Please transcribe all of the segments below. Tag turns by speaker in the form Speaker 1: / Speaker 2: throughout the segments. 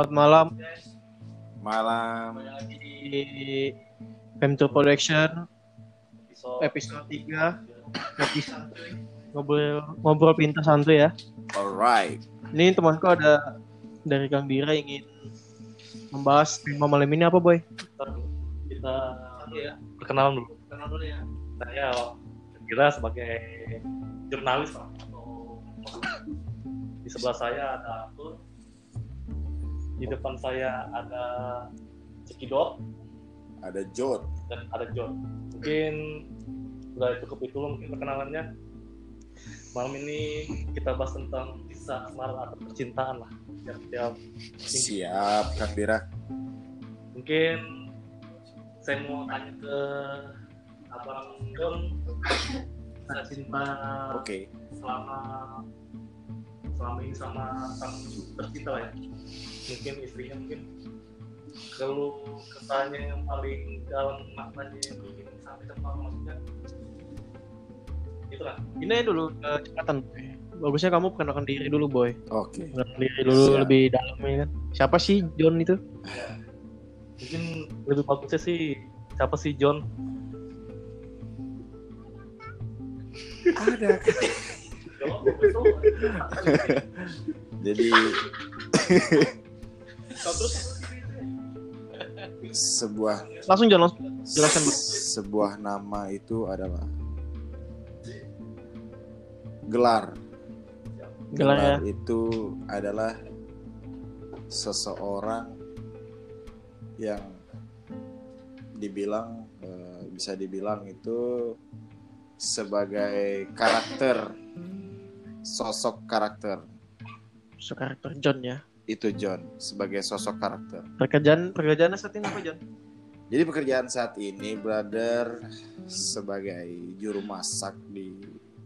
Speaker 1: Selamat malam.
Speaker 2: Malam.
Speaker 1: Kembali lagi di Femto Production episode 3 Ngopi santuy. Ngobrol ngobrol pintas santuy ya.
Speaker 2: Alright.
Speaker 1: Ini temanku ada dari Kang Dira ingin membahas tema malam ini apa, Boy?
Speaker 3: kita
Speaker 1: ya.
Speaker 3: perkenalan dulu.
Speaker 1: Kenal dulu ya.
Speaker 3: Saya kira sebagai jurnalis lah. Di sebelah saya ada aku. Di depan saya ada Cekidot
Speaker 2: Ada Jod.
Speaker 3: dan ada John. Mungkin udah cukup itu loh mungkin perkenalannya. Malam ini kita bahas tentang kisah asmara atau percintaan lah. Tiap-tiap
Speaker 2: Siap, Kang Dira.
Speaker 3: mungkin saya mau tanya ke abang Don kisah cinta
Speaker 2: Oke.
Speaker 3: selama selama ini sama sang tercinta lah ya mungkin istrinya mungkin kalau kesannya yang paling dalam maknanya yang mungkin sampai tempat maksudnya itu lah
Speaker 1: Ini aja dulu eh, cepatan. Boy. Bagusnya kamu perkenalkan diri dulu, Boy.
Speaker 2: Oke.
Speaker 1: Perkenalkan diri dulu
Speaker 2: Siap.
Speaker 1: lebih dalam ya kan. Siapa sih John itu?
Speaker 3: mungkin lebih bagusnya sih siapa sih John
Speaker 2: Ada. Jadi sebuah
Speaker 1: Langsung jelaskan dulu.
Speaker 2: sebuah nama itu adalah gelar.
Speaker 1: Gelar ya.
Speaker 2: itu adalah seseorang yang dibilang eh, bisa dibilang itu sebagai karakter sosok karakter
Speaker 1: So, karakter John ya.
Speaker 2: itu John sebagai sosok karakter.
Speaker 1: Pekerjaan pekerjaannya saat ini apa John?
Speaker 2: Jadi pekerjaan saat ini brother sebagai juru masak di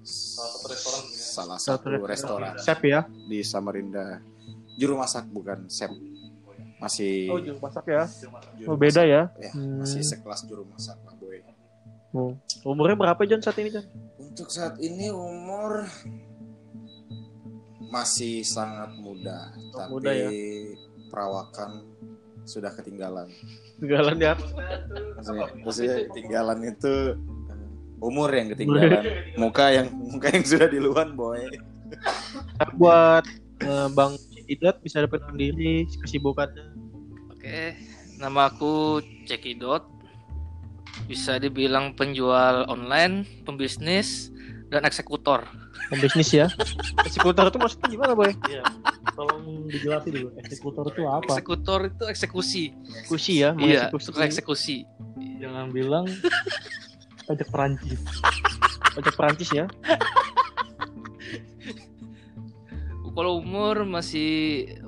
Speaker 3: satu restoran
Speaker 2: salah
Speaker 1: Satu
Speaker 2: satu restoran
Speaker 1: Chef ya.
Speaker 2: di Samarinda. Juru masak bukan chef. Masih
Speaker 1: Oh, juru masak ya.
Speaker 2: juru
Speaker 1: Oh, beda
Speaker 2: masak.
Speaker 1: ya.
Speaker 2: Ya,
Speaker 1: Hmm.
Speaker 2: masih sekelas juru masak lah boy.
Speaker 1: Oh. Umurnya berapa John saat ini John?
Speaker 2: Untuk saat ini umur masih sangat muda,
Speaker 1: Oh,
Speaker 2: tapi
Speaker 1: muda ya.
Speaker 2: perawakan sudah ketinggalan.
Speaker 1: Ketinggalan ya.
Speaker 2: Maksudnya, maksudnya ketinggalan itu eh, umur yang ketinggalan, muka yang muka yang sudah diluan boy.
Speaker 1: Buat eh, Bang Idot bisa dapat sendiri kesibukannya.
Speaker 4: Oke, nama aku Cekidot. Bisa dibilang penjual online, pembisnis, dan eksekutor.
Speaker 1: Pembisnis ya. Eksekutor itu maksudnya gimana, Boy?
Speaker 3: Iya, tolong dijelasin dulu eksekutor itu apa?
Speaker 4: Eksekutor itu eksekusi.
Speaker 1: Eksekusi ya,
Speaker 4: Iya,
Speaker 1: eksekusi.
Speaker 4: suka eksekusi.
Speaker 3: Jangan bilang pajak Perancis.
Speaker 1: Pajak Perancis ya.
Speaker 4: Kalau umur masih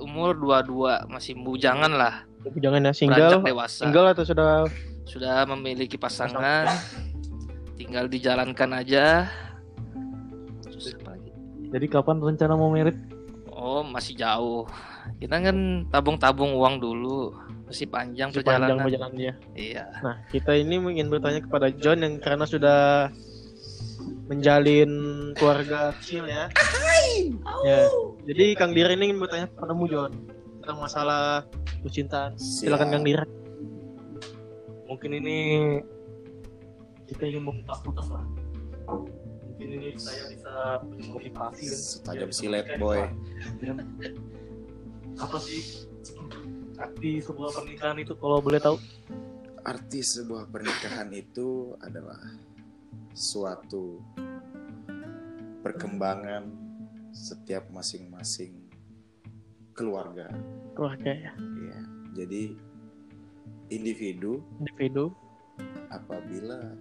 Speaker 4: umur 22, masih bujangan lah,
Speaker 1: Tapi jangan ya single.
Speaker 4: dewasa.
Speaker 1: Single atau sudah
Speaker 4: Sudah memiliki pasangan, tinggal dijalankan aja.
Speaker 3: Jadi kapan rencana mau merit?
Speaker 4: Oh, masih jauh. Kita kan tabung-tabung uang dulu. Masih panjang
Speaker 1: sepanjang
Speaker 4: perjalanan.
Speaker 1: perjalanannya.
Speaker 4: Iya.
Speaker 1: Nah, kita ini ingin bertanya kepada John yang karena sudah menjalin keluarga kecil ya. Ya. Jadi Kang Dira ini ingin bertanya kepadamu John tentang masalah percintaan. Silakan. Kang Dira.
Speaker 3: Mungkin ini kita ingin memutas-putas lah. Ini saya bisa dan
Speaker 2: Setajam silet boy.
Speaker 3: Dan apa sih arti sebuah pernikahan itu kalau boleh tahu?
Speaker 2: Arti sebuah pernikahan itu adalah suatu perkembangan setiap masing-masing keluarga.
Speaker 1: Keluarga ya.
Speaker 2: Ya, jadi individu
Speaker 1: Individu.
Speaker 2: apabila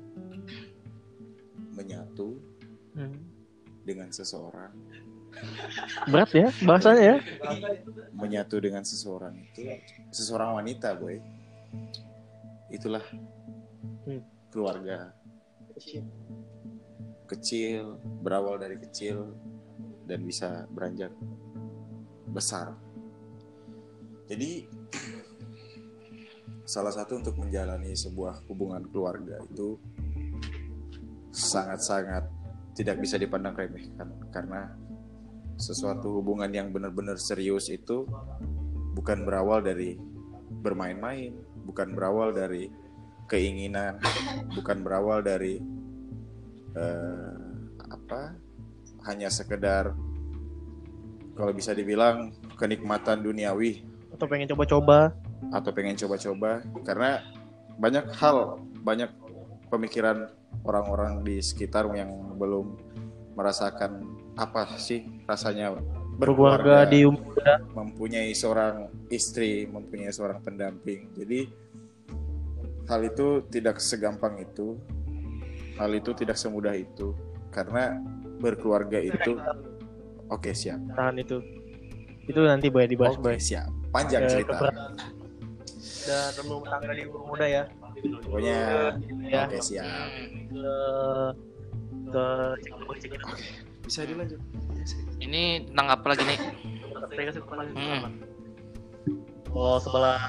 Speaker 2: menyatu
Speaker 1: Hmm.
Speaker 2: dengan seseorang,
Speaker 1: Berat ya bahasanya ya.
Speaker 2: menyatu dengan seseorang itu seseorang wanita, boy. Itulah
Speaker 1: Hmm.
Speaker 2: keluarga kecil, berawal dari kecil dan bisa beranjak besar. Jadi salah satu untuk menjalani sebuah hubungan keluarga itu sangat-sangat tidak bisa dipandang remeh kan? Karena sesuatu hubungan yang benar-benar serius itu bukan berawal dari bermain-main, bukan berawal dari keinginan, bukan berawal dari eh, apa? Hanya sekedar kalau bisa dibilang kenikmatan duniawi.
Speaker 1: Atau pengen coba-coba.
Speaker 2: Atau pengen coba-coba. Karena banyak hal, banyak pemikiran orang-orang di sekitar yang belum merasakan apa sih rasanya
Speaker 1: berkeluarga di umur
Speaker 2: mempunyai seorang istri, mempunyai seorang pendamping. Jadi hal itu tidak segampang itu, hal itu tidak semudah itu, karena berkeluarga itu, oke siap,
Speaker 1: tahan itu. Itu nanti boleh dibahas
Speaker 2: oke
Speaker 1: boy.
Speaker 2: siap, panjang cerita.
Speaker 1: dan rumah tangga di umur muda ya
Speaker 2: Pokoknya
Speaker 1: ya
Speaker 2: oke siap,
Speaker 1: ke ke cek
Speaker 2: bisa dilanjut.
Speaker 4: Ini tentang apa lagi nih?
Speaker 3: saya kasih pertanyaan
Speaker 4: Hmm.
Speaker 3: Oh sebelah.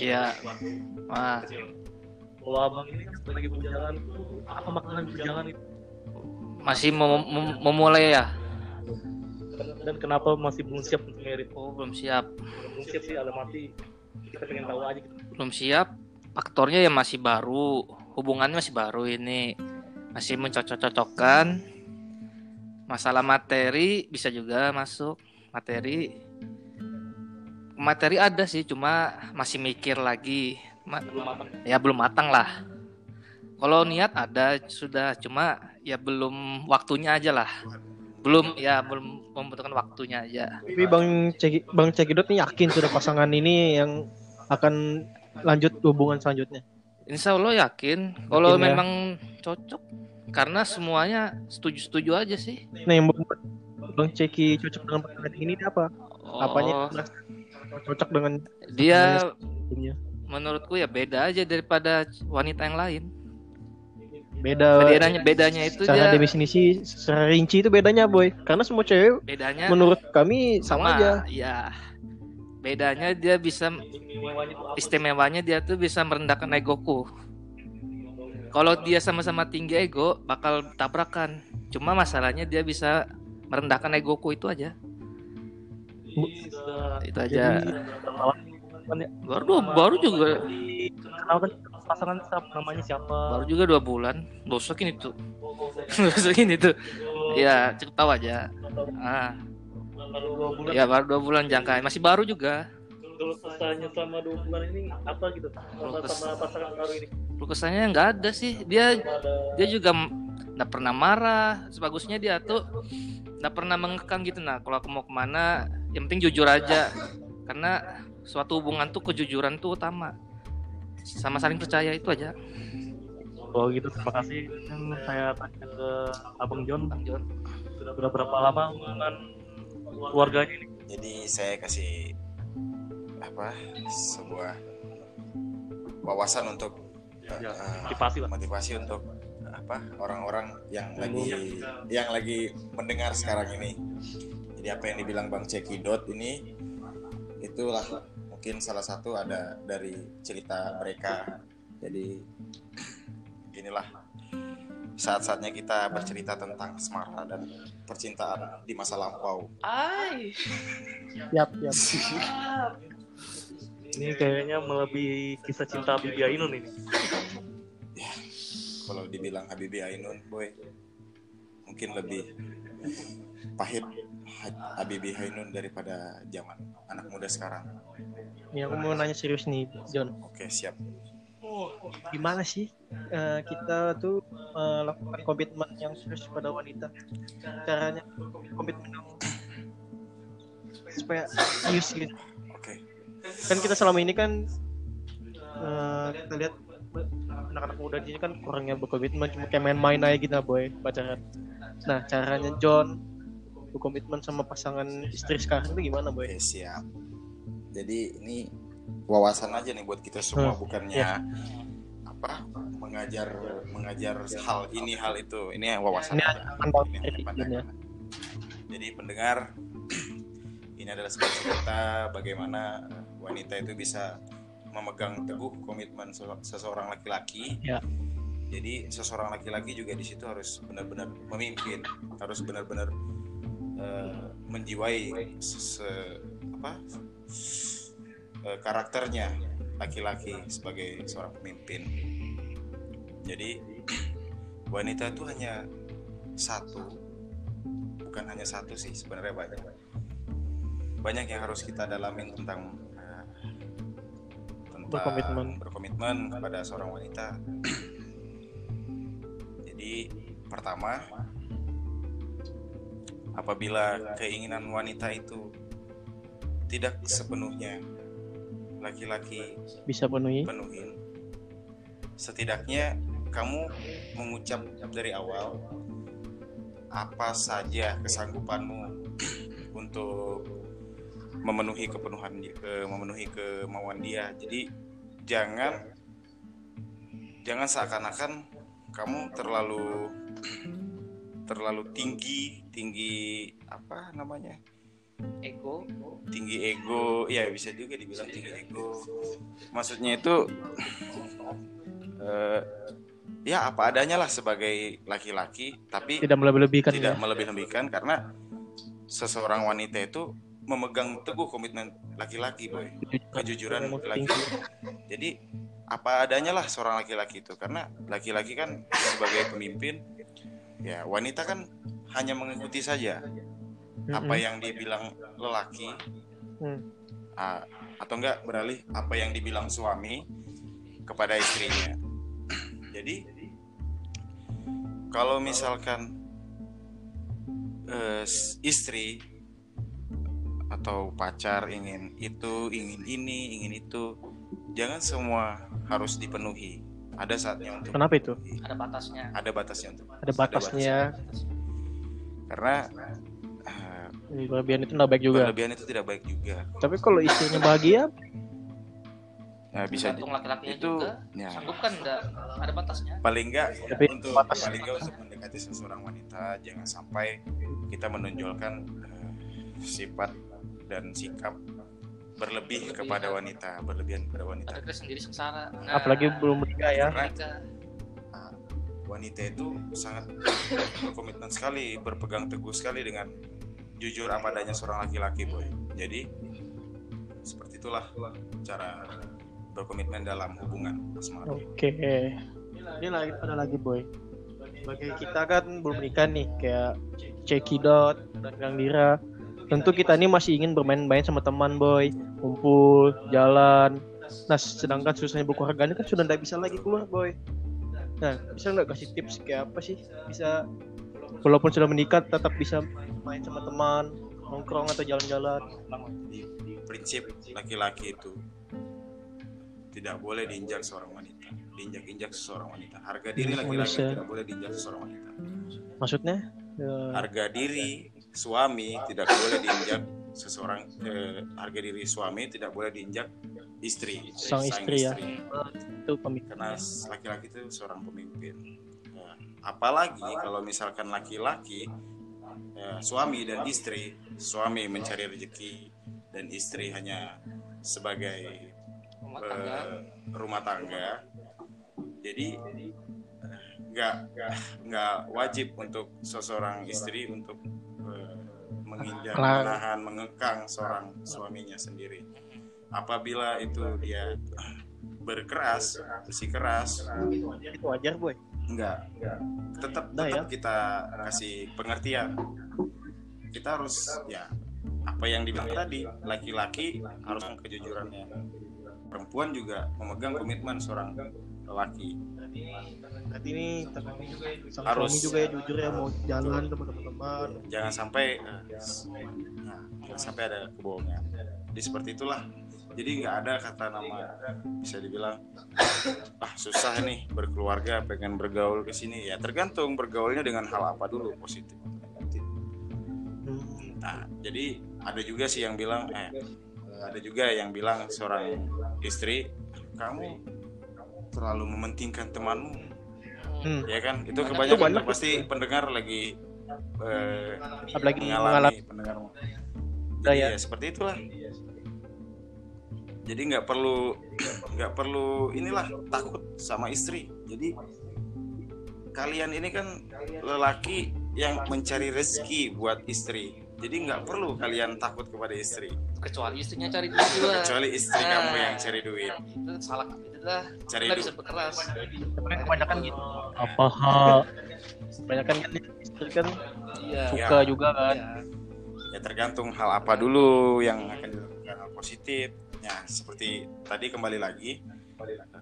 Speaker 4: Iya. Wah.
Speaker 3: Kalau abang ini kan sebagai bujangan itu apa makanan bujangan itu
Speaker 4: masih mem- mem- memulai ya?
Speaker 3: Dan- kenapa masih belum siap untuk merit?
Speaker 4: Oh, belum siap.
Speaker 3: Belum siap sih alam mati kita pengen tahu aja gitu.
Speaker 4: Belum siap. Faktornya ya masih baru. Hubungannya masih baru ini. Masih mencocok-cocokkan. Masalah materi bisa juga masuk. Materi materi ada sih, cuma masih mikir lagi. Ma-
Speaker 3: Belum matang.
Speaker 4: ya belum matang lah. Kalau niat ada sudah, cuma ya belum waktunya aja lah. Belum ya belum membutuhkan waktunya aja.
Speaker 1: tapi bang Ceki, bang Cekidot nih yakin sudah pasangan ini yang akan lanjut hubungan selanjutnya
Speaker 4: Insya Allah yakin kalau
Speaker 1: ya?
Speaker 4: memang cocok karena semuanya setuju-setuju aja sih.
Speaker 1: nah yang membuat bang Ceki cocok dengan pasangan ini apa apanya
Speaker 4: Oh,
Speaker 1: merasa cocok dengan
Speaker 4: dia menurutku ya beda aja daripada wanita yang lain.
Speaker 1: Beda
Speaker 4: Bedanya bedanya itu
Speaker 1: secara
Speaker 4: dia
Speaker 1: definisi secara rinci itu bedanya boy karena semua cewek
Speaker 4: bedanya
Speaker 1: menurut kami sama, aja
Speaker 4: Iya. Bedanya dia bisa
Speaker 3: Istimewanya
Speaker 4: dia tuh bisa merendahkan egoku. Kalau dia sama-sama tinggi ego bakal tabrakan. Cuma masalahnya dia bisa merendahkan egoku itu aja. Itu aja.
Speaker 3: ya?
Speaker 4: Baru baru juga
Speaker 3: Kenalkan pasangan namanya siapa?
Speaker 4: baru juga dua bulan. Dosakin itu. Dosakin itu. Ya cukup tahu aja. Ah,
Speaker 3: Baru dua bulan.
Speaker 4: ya baru dua bulan jangka. Masih baru juga.
Speaker 3: Kalau kesannya selama dua bulan ini apa gitu? Sama,
Speaker 4: Kalau
Speaker 3: sama pasangan baru ini.
Speaker 4: Lu kesannya nggak ada sih. Dia
Speaker 3: Ada
Speaker 4: dia juga nggak pernah marah. Sebagusnya dia tuh nggak pernah mengekang gitu. Nah kalau aku mau ke mana, yang penting jujur aja. Karena suatu hubungan tuh kejujuran tuh utama. Sama saling percaya itu aja.
Speaker 3: Oh gitu, terima kasih. Yang saya tanya ke Abang John,
Speaker 4: Bang John.
Speaker 3: sudah berapa lama hubungan keluarganya ini?
Speaker 2: Jadi saya kasih apa sebuah wawasan untuk
Speaker 3: Ya,
Speaker 2: eh,
Speaker 3: motivasi lah.
Speaker 2: motivasi untuk apa orang-orang yang lagi yang lagi mendengar sekarang ini. Jadi apa yang dibilang Bang Cekidot ini itulah mungkin salah satu ada dari cerita mereka. Jadi inilah saat-saatnya kita bercerita tentang asmara dan percintaan di masa lampau.
Speaker 4: Ay.
Speaker 1: siap siap
Speaker 3: Ini kayaknya melebihi kisah cinta Bibi Ainun ini.
Speaker 2: Kalau dibilang Habibie Ainun, boy, mungkin lebih pahit Ha- Habibie Ainun daripada zaman anak muda sekarang.
Speaker 1: Ini aku mau nanya serius nih, John.
Speaker 2: Oke, siap.
Speaker 1: Gimana sih eh, kita tuh melakukan komitmen yang serius pada wanita? Caranya komitmen yang supaya serius gitu.
Speaker 2: Oke.
Speaker 1: Kan kita selama ini kan eh, kita lihat anak-anak muda di sini kan kurangnya berkomitmen cuma kayak main-main aja gitu boy pacaran. Nah caranya John berkomitmen sama pasangan istri sekarang itu gimana boy?
Speaker 2: Oke, siap. Jadi ini wawasan aja nih buat kita semua
Speaker 1: Hmm,
Speaker 2: bukannya apa mengajar mengajar hal ini hal itu. Ini wawasan.
Speaker 1: Ini
Speaker 2: aja. Ini pandangan.
Speaker 1: Ya.
Speaker 2: Jadi pendengar ini adalah sebuah cerita bagaimana wanita itu bisa memegang teguh komitmen se- seseorang laki-laki.
Speaker 1: Ya.
Speaker 2: Jadi seseorang laki-laki juga di situ harus benar-benar memimpin, harus benar-benar eh, menjiwai se- apa eh, karakternya laki-laki sebagai seorang pemimpin. Jadi wanita itu hanya satu, bukan hanya satu sih sebenarnya banyak. Banyak yang harus kita dalamin tentang eh, tentang
Speaker 1: Berkomitmen.
Speaker 2: berkomitmen kepada seorang wanita. Jadi pertama, apabila keinginan wanita itu tidak sepenuhnya laki-laki
Speaker 1: Bisa penuhi.
Speaker 2: penuhin setidaknya kamu mengucap dari awal apa saja kesanggupanmu untuk memenuhi kepenuhan memenuhi kemauan dia jadi jangan jangan seakan-akan kamu terlalu terlalu tinggi tinggi apa namanya?
Speaker 4: Ego.
Speaker 2: Tinggi ego ya bisa juga dibilang tinggi ego. Maksudnya itu eh, ya apa adanya lah sebagai laki-laki tapi
Speaker 1: Tidak melebih-lebihkan
Speaker 2: tidak
Speaker 1: ya.
Speaker 2: melebih-lebihkan karena seseorang wanita itu memegang teguh komitmen laki-laki boy. Kejujuran
Speaker 1: Ilmu
Speaker 2: laki
Speaker 1: tinggi.
Speaker 2: jadi apa adanya lah seorang laki-laki itu. Karena laki-laki kan sebagai pemimpin ya wanita kan hanya mengikuti saja apa
Speaker 1: Mm-mm.
Speaker 2: yang dibilang lelaki
Speaker 1: Hmm.
Speaker 2: ah, atau enggak beralih apa yang dibilang suami kepada istrinya jadi kalau misalkan s- istri atau pacar ingin itu ingin ini ingin itu jangan semua harus dipenuhi ada saatnya untuk
Speaker 1: Kenapa itu?
Speaker 4: ada batasnya
Speaker 2: ada batasnya untuk
Speaker 1: Ada batasnya.
Speaker 2: karena eh,
Speaker 1: Berlebihan itu nggak baik juga.
Speaker 2: berlebihan itu tidak baik juga
Speaker 1: Tapi kalau istrinya bahagia,
Speaker 2: nah, bisa
Speaker 4: tergantung laki-lakinya
Speaker 2: itu
Speaker 4: juga
Speaker 2: ya
Speaker 4: sanggup kan enggak ada batasnya
Speaker 2: paling enggak
Speaker 1: Tapi
Speaker 2: untuk
Speaker 1: batas.
Speaker 2: paling enggak untuk mendekati seseorang wanita jangan sampai kita menonjolkan eh, sifat dan sikap berlebih
Speaker 4: Berlebihan.
Speaker 2: kepada wanita berlebihan kepada wanita
Speaker 4: ada sendiri sengsara nah,
Speaker 1: apalagi belum menikah ya.
Speaker 2: karena ah, wanita itu sangat berkomitmen sekali berpegang teguh sekali dengan jujur apa adanya seorang laki-laki boy jadi seperti itulah cara berkomitmen dalam hubungan asmara
Speaker 1: Oke. Ini lagi ada lagi boy. Bagi kita kan belum menikah nih kayak Cekidot dan Kang Dira. Tentu kita ini masih ingin bermain-main sama teman boy, kumpul, jalan. Nah, sedangkan susahnya berkeluarga ini kan sudah tidak bisa lagi keluar boy. Nah, bisa nggak kasih tips kayak apa sih? Bisa walaupun sudah menikah tetap bisa main sama teman, nongkrong atau jalan-jalan.
Speaker 2: prinsip laki-laki itu tidak boleh diinjak seorang wanita diinjak-injak seseorang wanita harga diri laki-laki tidak boleh diinjak seseorang wanita
Speaker 1: Maksudnya? Ya,
Speaker 2: harga diri suami tidak boleh diinjak seseorang eh, harga diri suami tidak boleh diinjak istri
Speaker 1: Sang istri ya. itu pemikiran.
Speaker 2: karena laki-laki itu seorang pemimpin Nah, apalagi kalau misalkan laki-laki eh, suami dan istri suami mencari rezeki dan istri hanya sebagai
Speaker 4: rumah tangga
Speaker 2: eh, rumah tangga jadi eh, nggak nggak wajib untuk seseorang istri untuk menginjak menahan mengekang seorang suaminya sendiri. Apabila itu dia berkeras bersikeras
Speaker 1: Itu wajar boy.
Speaker 2: enggak. Tetap
Speaker 1: Nah,
Speaker 2: tetap kita kasih pengertian. Kita harus ya apa yang dibilang tadi laki-laki harus kejujurannya. Perempuan juga memegang komitmen seorang lelaki
Speaker 1: Berarti ini teman juga ya, sang
Speaker 2: Harus.
Speaker 1: suami juga ya jujur ya mau jalan sama teman-teman.
Speaker 2: jangan sampai eh, nah, jangan sampai ada kebohongan jadi seperti itulah jadi nggak ada kata nama bisa dibilang ah susah nih berkeluarga pengen bergaul ke sini ya tergantung bergaulnya dengan hal apa dulu positif. Nah, jadi ada juga sih yang bilang, eh, ada juga yang bilang seorang istri, kamu terlalu mementingkan temanmu,
Speaker 1: Hmm.
Speaker 2: ya kan? Itu
Speaker 4: Banyak-
Speaker 2: kebanyakan
Speaker 1: itu banyak.
Speaker 2: pasti pendengar lagi eh,
Speaker 1: Apalagi
Speaker 2: mengalami
Speaker 1: mengalami
Speaker 2: pendengar. Jadi
Speaker 1: ya.
Speaker 2: ya seperti itulah. Jadi nggak perlu nggak perlu inilah takut sama istri. Jadi kalian ini kan lelaki yang mencari rezeki buat istri jadi nggak perlu kalian takut kepada istri
Speaker 4: kecuali istrinya cari duit
Speaker 2: kecuali istri
Speaker 4: Nah.
Speaker 2: kamu yang cari duit
Speaker 4: itu salah itu lah
Speaker 2: Cari
Speaker 4: kita
Speaker 2: duit.
Speaker 4: bisa berkeras
Speaker 1: Tapi kebanyakan gitu.
Speaker 3: apa hal
Speaker 1: Kebanyakan kan istri kan
Speaker 4: iya
Speaker 1: suka juga kan.
Speaker 4: Iya.
Speaker 2: ya tergantung hal apa dulu yang akan dilakukan hal positif ya seperti tadi kembali lagi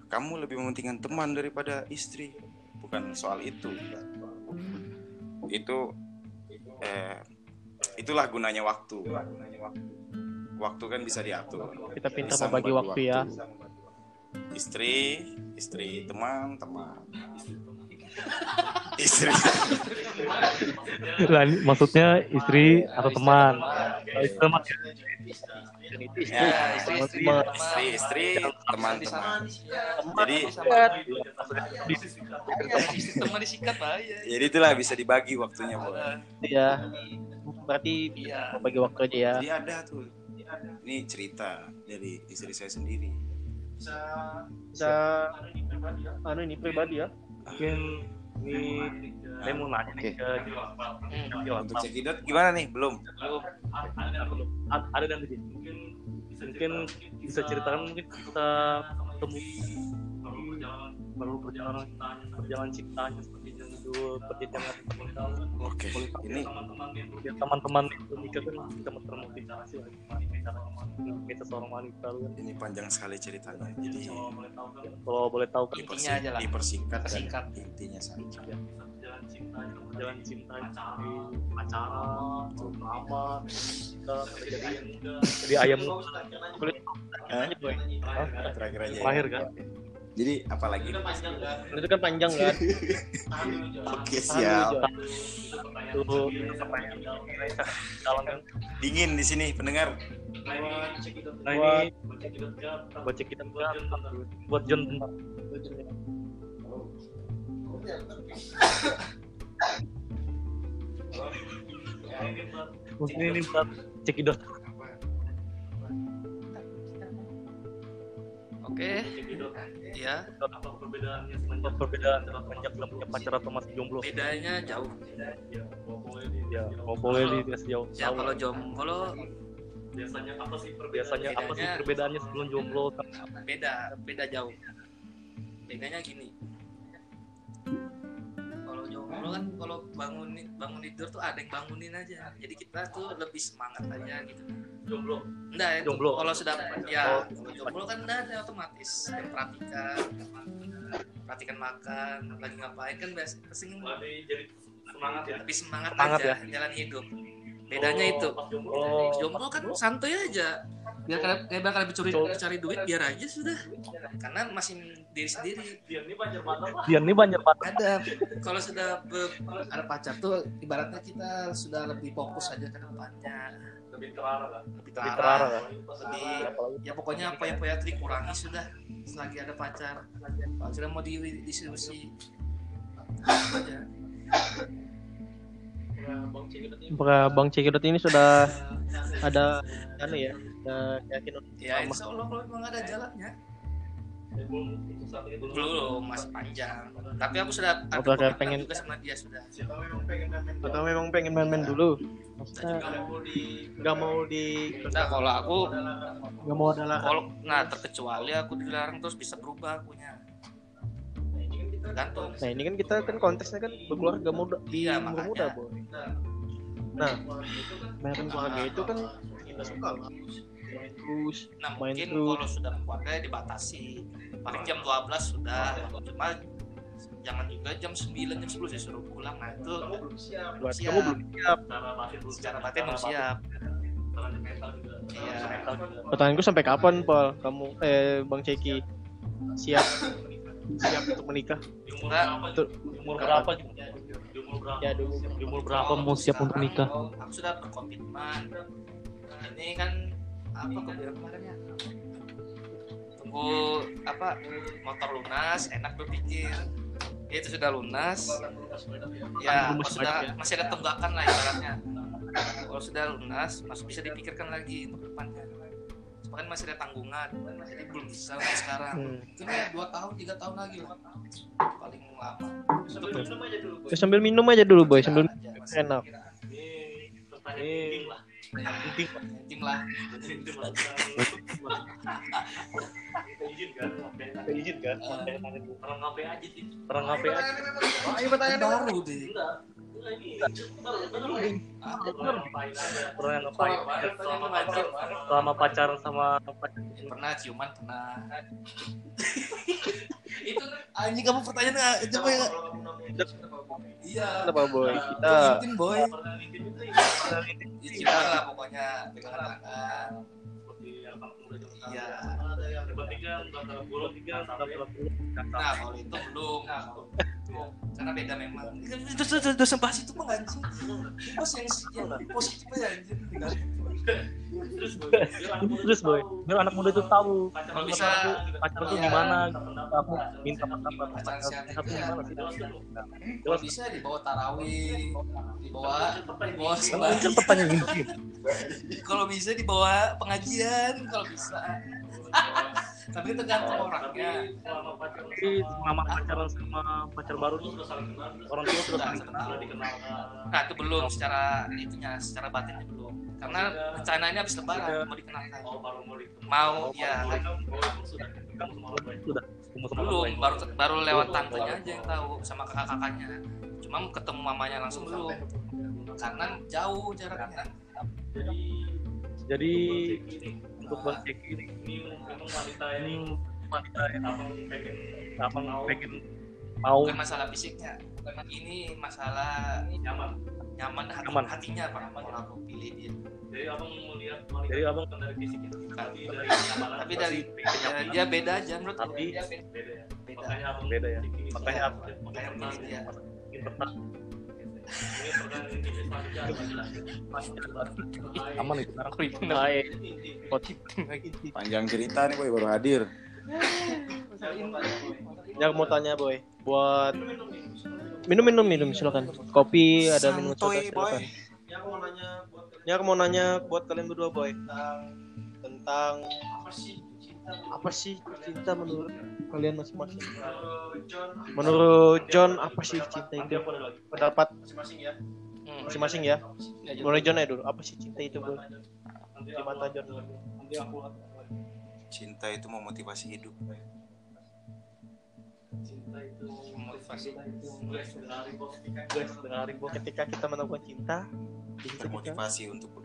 Speaker 2: kamu lebih mementingkan teman daripada istri bukan soal itu itu eh, itulah gunanya waktu. Waktu. Kan bisa diatur.
Speaker 1: Kita pintar
Speaker 2: Bisa
Speaker 1: membagi
Speaker 2: membagi
Speaker 1: waktu ya.
Speaker 2: istri istri teman teman. Istri.
Speaker 3: Maksudnya istri atau teman itu teman
Speaker 2: ya
Speaker 4: istri istri.
Speaker 1: Teman.
Speaker 2: istri istri teman teman.
Speaker 4: jadi
Speaker 2: jadi
Speaker 4: istri teman disikat lah ya
Speaker 2: jadi itulah bisa dibagi waktunya boy
Speaker 1: Iya. Berarti
Speaker 4: Iya.
Speaker 1: bagi waktu aja ya.
Speaker 2: jadi ada tuh. Ini cerita dari istri saya sendiri.
Speaker 1: Bisa anu ini pribadi ya.
Speaker 3: mungkin ini saya mau nanya nih ke
Speaker 4: Hmm.
Speaker 2: untuk cekidot gimana nih? Belum.
Speaker 3: Ada ada dan begini mungkin mungkin bisa ceritakan mungkin kita ketemu baru perjalanan perjalanan cintanya seperti itu perjalanan perjalanan
Speaker 2: oke ini
Speaker 3: biar teman-teman itu kan kita termotivasi cara kita seorang wanita lu kan
Speaker 2: ini panjang sekali ceritanya jadi
Speaker 3: kalau boleh tahu kan
Speaker 4: Intinya aja lah.
Speaker 2: dipersingkat dan
Speaker 4: Persingkat.
Speaker 2: intinya saja
Speaker 3: jalan cintanya jalan cintanya di pacaran lama kita jadi jadi ayam kulit
Speaker 2: Hah? terakhir aja ya.
Speaker 3: terakhir kan
Speaker 2: jadi apalagi?
Speaker 1: Itu kan panjang kan.
Speaker 2: oke siap
Speaker 3: itu jalan kan
Speaker 2: dingin di sini pendengar.
Speaker 3: Nah ini buat cek kita buat John. Bentar mungkin ini buat cekidot
Speaker 4: oke. Ya
Speaker 3: apa perbedaannya semenjak perbedaan semenjak belum punya pacar atau masih jomblo?
Speaker 4: Bedanya jauh.
Speaker 3: Ya mau boleh dikasih jauh
Speaker 4: ya kalau jomblo
Speaker 3: biasanya apa sih biasanya apa sih perbedaannya sebelum jomblo?
Speaker 4: beda beda jauh. Bedanya gini. Kalau jomblo kan kalau bangun bangun tidur tuh ada yang bangunin aja. Jadi kita tuh lebih semangat aja gitu
Speaker 3: jomblo.
Speaker 4: Enggak itu
Speaker 3: Jomblo.
Speaker 4: kalau sudah ya kalau jomblo kan udah ada otomatis yang perhatikan perhatikan makan lagi ngapain kan biasa pasti
Speaker 3: jadi semangat ya?
Speaker 4: lebih semangat,
Speaker 3: Semangat
Speaker 4: aja jalan hidup. Bedanya itu.
Speaker 3: oh.
Speaker 4: Jomblo kan santuy aja. Biar kayak kayak bakal lebih curi cari duit biar aja sudah. Karena masih diri sendiri.
Speaker 3: Dia ini banyak banget ini
Speaker 4: ada. Kalau sudah be- ada pacar tuh ibaratnya kita sudah lebih fokus aja ke depannya
Speaker 3: lebih terarah kan
Speaker 4: lebih
Speaker 3: lebih terarah.
Speaker 4: terarah.
Speaker 3: Kan
Speaker 4: lebih ya pokoknya apa yang poya dikurangi sudah. Selagi ada pacar. Kalau sudah mau di distribusi. Aja
Speaker 1: Apakah Bang Cekidot ini sudah ada anu ya? Ada
Speaker 4: ya insya Allah kalau memang ada jalannya belum masih panjang tapi aku sudah ada
Speaker 1: Apakah
Speaker 4: komitmen
Speaker 1: pengen-
Speaker 4: juga sama dia sudah
Speaker 1: atau memang pengen main-main dulu? Maksudnya nggak mau di
Speaker 4: nah kalau aku
Speaker 1: nggak mau ada larangan.
Speaker 4: kalau nah terkecuali aku dilarang terus bisa berubah akunya tergantung
Speaker 1: Nah ini kan kita kan konteksnya kan berkeluarga muda di
Speaker 4: Iya,
Speaker 1: umur
Speaker 4: makanya.
Speaker 1: muda boy. Nah, main keluarga itu kan kita suka lah. Main terus,
Speaker 4: nah
Speaker 1: main
Speaker 4: mungkin
Speaker 1: terus.
Speaker 4: kalau sudah keluarga ya dibatasi. Paling jam 12 sudah. Cuma jangan juga jam 9 jam 10 saya suruh pulang. Nah itu
Speaker 1: Buat
Speaker 4: siap.
Speaker 1: kamu belum siap.
Speaker 4: secara batin belum siap. Iya.
Speaker 1: Pertanyaanku sampai kapan, Paul? Kamu eh Bang Ceki? Siap? Siap untuk menikah?
Speaker 3: umur berapa? Juga umur berapa?
Speaker 1: Ya
Speaker 3: di umur berapa? mau siap untuk nikah
Speaker 4: aku sudah berkomitmen. Ini kan apa aku bilang kemarin ya tunggu apa motor lunas enak berpikir Ya, itu sudah lunas ya kalau sudah
Speaker 3: ya.
Speaker 4: masih ada tunggakan lah ibaratnya kalau sudah lunas masih bisa dipikirkan lagi untuk depannya Cuma kan masih ada tanggungan jadi belum bisa untuk sekarang
Speaker 1: Hmm.
Speaker 4: ya dua tahun tiga tahun lagi lah paling lama
Speaker 1: Ya, sambil minum aja dulu, boy. Sambil
Speaker 4: Aja, masih
Speaker 1: enak.
Speaker 4: pikiran.
Speaker 3: ini penting
Speaker 4: Tim lah.
Speaker 3: kita izin kan kita izin kan
Speaker 4: Orang ngapain aja sih?
Speaker 3: orang ngapain aja
Speaker 1: ayo pertanyaan
Speaker 4: Baru deh.
Speaker 3: Pernah ngapain aja selama pacaran selama pacaran sama
Speaker 4: Pernah ciuman pernah. itu anjing kamu pertanyaan itu boy. Iya.
Speaker 1: Kenapa boy? Kita
Speaker 4: Intim boy. ciuman lah pokoknya pegangan tangan.
Speaker 3: seperti apa
Speaker 4: Iya.
Speaker 3: ada yang tiga sampai
Speaker 4: Nah kalau itu belum. Memang. Itu sudah sudah bahas itu mah anjing. Bos yang yang positif aja anjing.
Speaker 3: terus boy biar anak muda
Speaker 1: terus
Speaker 3: itu
Speaker 1: boy, biar anak muda itu tahu
Speaker 4: Kalau bisa
Speaker 1: pacaran tuh
Speaker 4: Iya.
Speaker 1: gimana, kamu minta pendapat gimana sih?
Speaker 4: kalau bisa dibawa tarawih, dibawa dibawa
Speaker 1: kan pertanyaan gitu.
Speaker 4: Kalau bisa dibawa pengajian, kalau bisa. Tapi tergantung orangnya.
Speaker 3: selama pacaran
Speaker 1: Tapi mama pacaran sama pacar baru nih
Speaker 3: sudah saling kenal
Speaker 1: orang tua sudah saling
Speaker 4: kenal.
Speaker 3: sudah dikenal
Speaker 4: Nah itu belum secara itunya, secara batinnya belum. Karena rencananya habis lebaran mau dikenalkan.
Speaker 3: oh baru mau dikenal
Speaker 4: Mau ya
Speaker 3: oh sudah
Speaker 4: belum, baru baru lewat tantenya aja yang tahu sama kakak-kakaknya. Cuma ketemu mamanya langsung belum. Karena jauh jaraknya.
Speaker 3: jadi
Speaker 1: untuk bang Ceki ini
Speaker 3: ini memang wanita
Speaker 1: ini
Speaker 3: yang
Speaker 1: wanita yang
Speaker 3: apa pengen
Speaker 1: apa pengen mau
Speaker 4: Bukan masalah fisiknya. Ini masalah
Speaker 3: nyaman
Speaker 4: nyaman hati,
Speaker 1: Nyaman.
Speaker 4: hatinya pak kalau aku pilih dia.
Speaker 3: jadi abang melihat wanita
Speaker 1: Jadi abang-
Speaker 3: bukan dari fisiknya tapi dari kenyamanan
Speaker 4: Tapi dari
Speaker 3: kenyamanan
Speaker 4: dia beda aja menurut.
Speaker 1: Tapi-
Speaker 4: dia beda.
Speaker 3: beda ya
Speaker 4: Beda.
Speaker 3: makanya abang
Speaker 1: Beda ya. Makanya apa?
Speaker 4: Makanya pilih dia.
Speaker 1: Aman itu. baik.
Speaker 2: Panjang cerita nih boy baru hadir.
Speaker 1: ya mau tanya boy. Buat minum minum minum silakan. Kopi ada minum soda
Speaker 2: boy.
Speaker 1: silakan. Ya aku mau nanya buat aku mau nanya buat kalian berdua boy. Tentang tentang apa sih cinta apa sih cinta menurut kalian masing-masing? Menurut John apa sih cinta itu? Pendapat masing-masing ya.
Speaker 4: Hmm.
Speaker 1: masing-masing ya? Mulai John. Ya dulu apa sih cinta itu boy di mata John.
Speaker 3: nanti aku
Speaker 2: Cinta itu memotivasi hidup.
Speaker 3: cinta itu
Speaker 4: Motivasi.
Speaker 3: guys dengerin bos
Speaker 1: guys dengerin boy ketika kita menemukan cinta
Speaker 2: Termotivasi untuk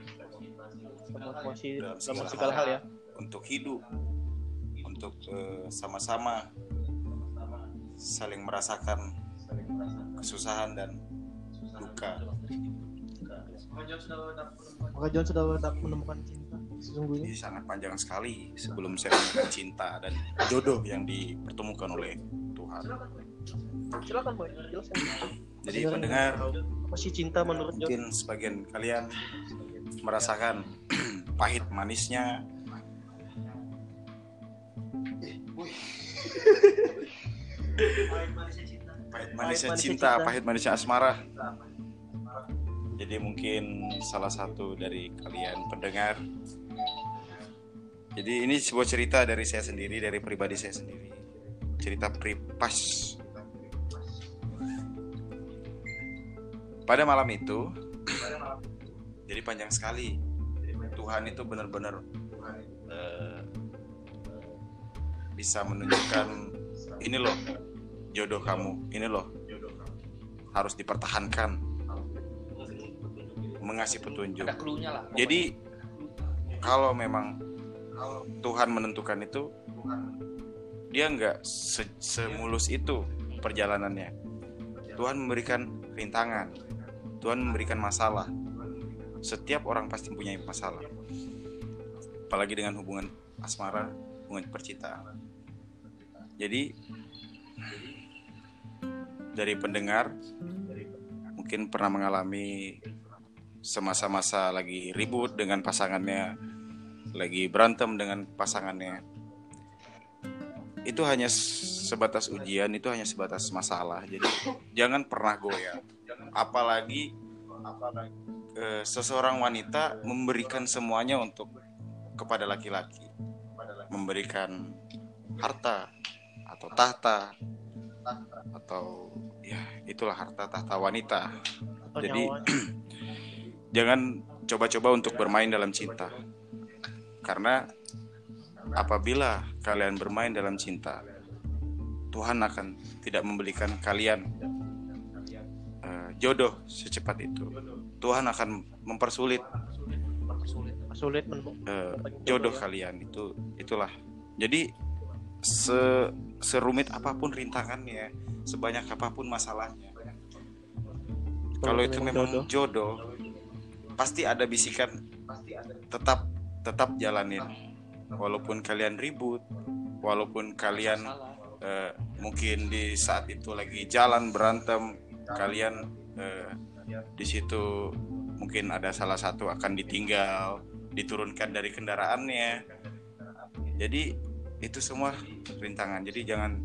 Speaker 1: memotivasi
Speaker 2: Dalam segala
Speaker 1: hal ya.
Speaker 2: untuk hidup, untuk eh, sama-sama saling merasakan kesusahan dan duka.
Speaker 1: maka John sudah dapat menemukan cinta sesungguhnya
Speaker 2: Ini sangat panjang sekali sebelum saya menemukan cinta dan jodoh yang dipertemukan oleh Tuhan.
Speaker 1: silakan boy jelaskan
Speaker 2: Jadi pendengar
Speaker 1: apa sih cinta menurut John
Speaker 2: mungkin sebagian kalian merasakan pahit manisnya pahit manisnya
Speaker 1: Pahit manisnya
Speaker 2: cinta,
Speaker 1: cinta.
Speaker 2: pahit manisnya asmara. Jadi mungkin salah satu dari kalian pendengar. Jadi ini sebuah cerita dari saya sendiri, dari pribadi saya sendiri. Cerita pripas. Pada malam itu, jadi panjang sekali. Tuhan itu benar-benar eh, bisa menunjukkan ini loh jodoh kamu, ini loh harus dipertahankan, mengasih petunjuk.
Speaker 4: Ada clue-nya lah.
Speaker 2: Jadi kalau memang Tuhan menentukan itu, dia nggak se- semulus itu perjalanannya. Tuhan memberikan rintangan, Tuhan memberikan masalah. Setiap orang pasti punya masalah, apalagi dengan hubungan asmara, hubungan percintaan. Jadi dari pendengar mungkin pernah mengalami semasa-masa lagi ribut dengan pasangannya, lagi berantem dengan pasangannya. Itu hanya sebatas ujian, itu hanya sebatas masalah. Jadi jangan pernah goyah. Apalagi eh, seseorang wanita memberikan semuanya untuk kepada laki-laki. Memberikan harta atau tahta atau ya itulah harta tahta wanita.
Speaker 1: atau
Speaker 2: Jadi jangan coba-coba untuk bermain dalam cinta. Karena apabila kalian bermain dalam cinta, Tuhan akan tidak memberikan kalian uh, jodoh secepat itu. Tuhan akan mempersulit
Speaker 1: sulit
Speaker 2: uh, jodoh kalian itu itulah. Jadi se serumit apa pun rintangannya, sebanyak apa pun masalahnya. Kalau itu memang jodoh, jodoh pasti ada bisikan tetap tetap jalanin. Walaupun kalian ribut walaupun kalian uh, mungkin di saat itu lagi jalan berantem kalian uh, di situ mungkin ada salah satu akan ditinggal diturunkan dari kendaraannya. Jadi itu semua rintangan. Jadi jangan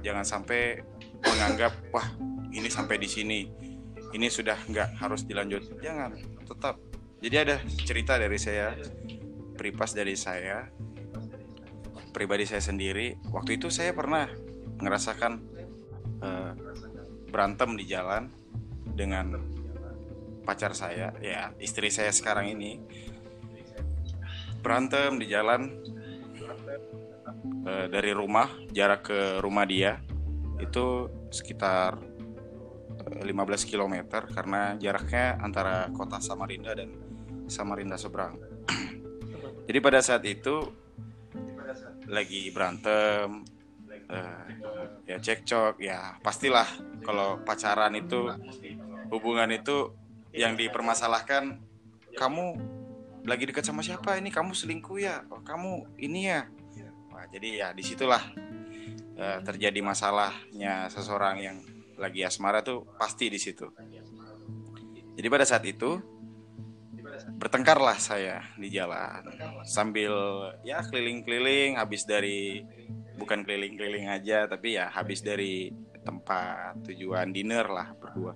Speaker 2: jangan sampai menganggap wah ini sampai di sini. Ini sudah nggak harus dilanjut. Jangan tetap. Jadi ada cerita dari saya pripas dari saya pribadi saya sendiri. Waktu itu saya pernah merasakan uh, berantem di jalan dengan pacar saya ya istri saya sekarang ini. Berantem di jalan uh, dari rumah jarak ke rumah dia itu sekitar 15 km karena jaraknya antara kota Samarinda dan Samarinda seberang. Jadi pada saat itu lagi berantem, uh, ya cekcok, ya pastilah kalau pacaran itu hubungan itu yang dipermasalahkan kamu lagi dekat sama siapa? Ini kamu selingkuh ya? Oh, kamu ini ya jadi ya di situlah uh, terjadi masalahnya seseorang yang lagi asmara tuh pasti di situ. Jadi pada saat itu bertengkarlah saya di jalan sambil ya keliling-keliling habis dari bukan keliling-keliling aja tapi ya habis dari tempat tujuan dinner lah berdua.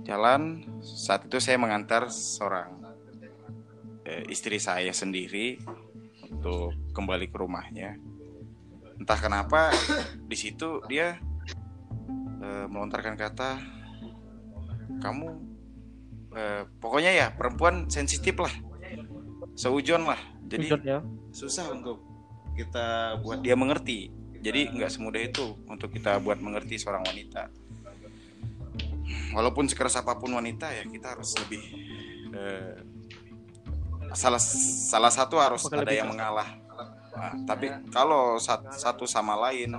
Speaker 2: Jalan saat itu saya mengantar seorang eh, istri saya sendiri untuk kembali ke rumahnya. Entah kenapa di situ dia uh, melontarkan kata kamu uh, pokoknya ya perempuan sensitif lah seujon lah jadi ya. susah untuk kita buat dia mengerti jadi nggak semudah itu untuk kita buat mengerti seorang wanita walaupun sekeras apa pun wanita ya kita harus lebih uh, salah salah satu harus Apakah ada yang mengalah Nah, tapi kalau satu sama lain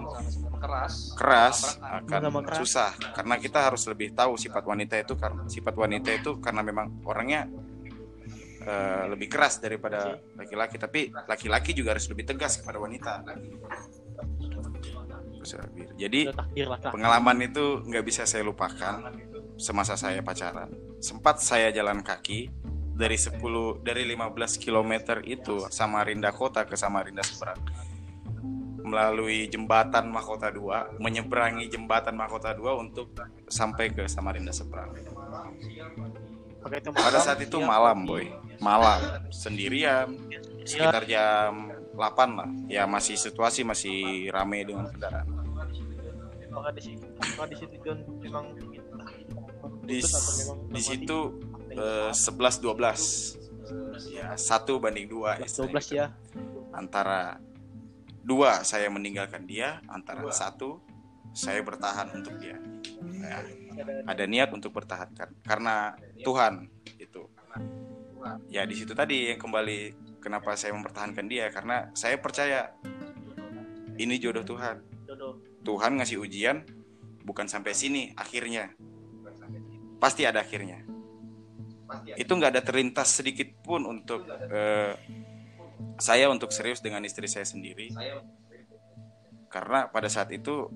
Speaker 2: keras, keras akan keras. susah karena kita harus lebih tahu sifat wanita itu karena sifat wanita itu karena memang orangnya uh, lebih keras daripada laki-laki. Tapi laki-laki juga harus lebih tegas kepada wanita. Jadi pengalaman itu nggak bisa saya lupakan semasa saya pacaran. Sempat saya jalan kaki dari 10 dari 15 km itu Samarinda Kota ke Samarinda Seberang. Melalui jembatan Mahkota 2 menyeberangi jembatan Mahkota 2 untuk sampai ke Samarinda Seberang. Pada saat itu malam boy. Malam. Sendirian sekitar jam 8 lah. Ya masih situasi masih ramai dengan kendaraan. Di di situ sebelas dua belas. Ya satu banding dua
Speaker 1: dua belas ya.
Speaker 2: Antara dua saya meninggalkan dia. Antara satu saya bertahan untuk dia. Ya, ada niat. untuk bertahan karena Tuhan itu. Ya di situ tadi yang kembali kenapa saya mempertahankan dia? Karena saya percaya ini jodoh Tuhan. Tuhan ngasih ujian bukan sampai sini akhirnya. Pasti ada akhirnya itu nggak ada terlintas sedikit pun untuk uh, saya untuk serius dengan istri saya sendiri. Karena pada saat itu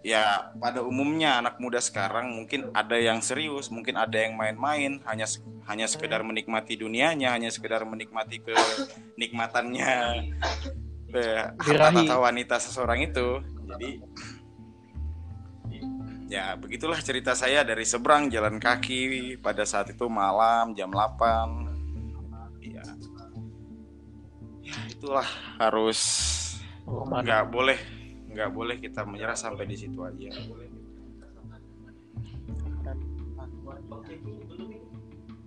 Speaker 2: ya pada umumnya anak muda sekarang mungkin ada yang serius mungkin ada yang main-main hanya hanya sekedar menikmati dunianya hanya sekedar menikmati kenikmatannya eh, harta wanita seseorang itu. Jadi ya begitulah cerita saya dari seberang jalan kaki pada saat itu malam jam 8 ya ya itulah harus nggak boleh nggak boleh kita menyerah sampai di situ aja.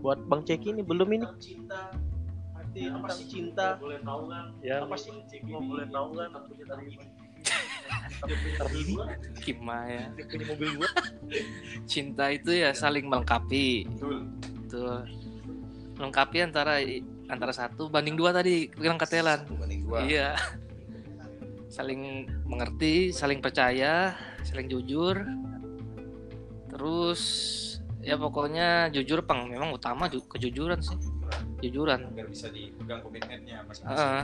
Speaker 1: Buat Bang Ceki ini belum ini. Cinta arti tentang cinta?
Speaker 3: Boleh tahu kan
Speaker 1: ya
Speaker 3: apa sih mau boleh tahu kan dari
Speaker 1: terdiri
Speaker 4: Gimana ya?
Speaker 1: punya mobil gua
Speaker 4: Cinta itu ya saling melengkapi.
Speaker 2: Betul.
Speaker 4: Tuh. Melengkapi antara antara satu banding dua tadi bilang ketelan.
Speaker 2: Satu banding dua.
Speaker 4: Iya. Saling mengerti, saling percaya, saling jujur. Terus ya pokoknya jujur pang memang utama ju- kejujuran sih. Jujuran.
Speaker 2: Agar bisa dipegang komitmennya masing-masing.
Speaker 4: Heeh.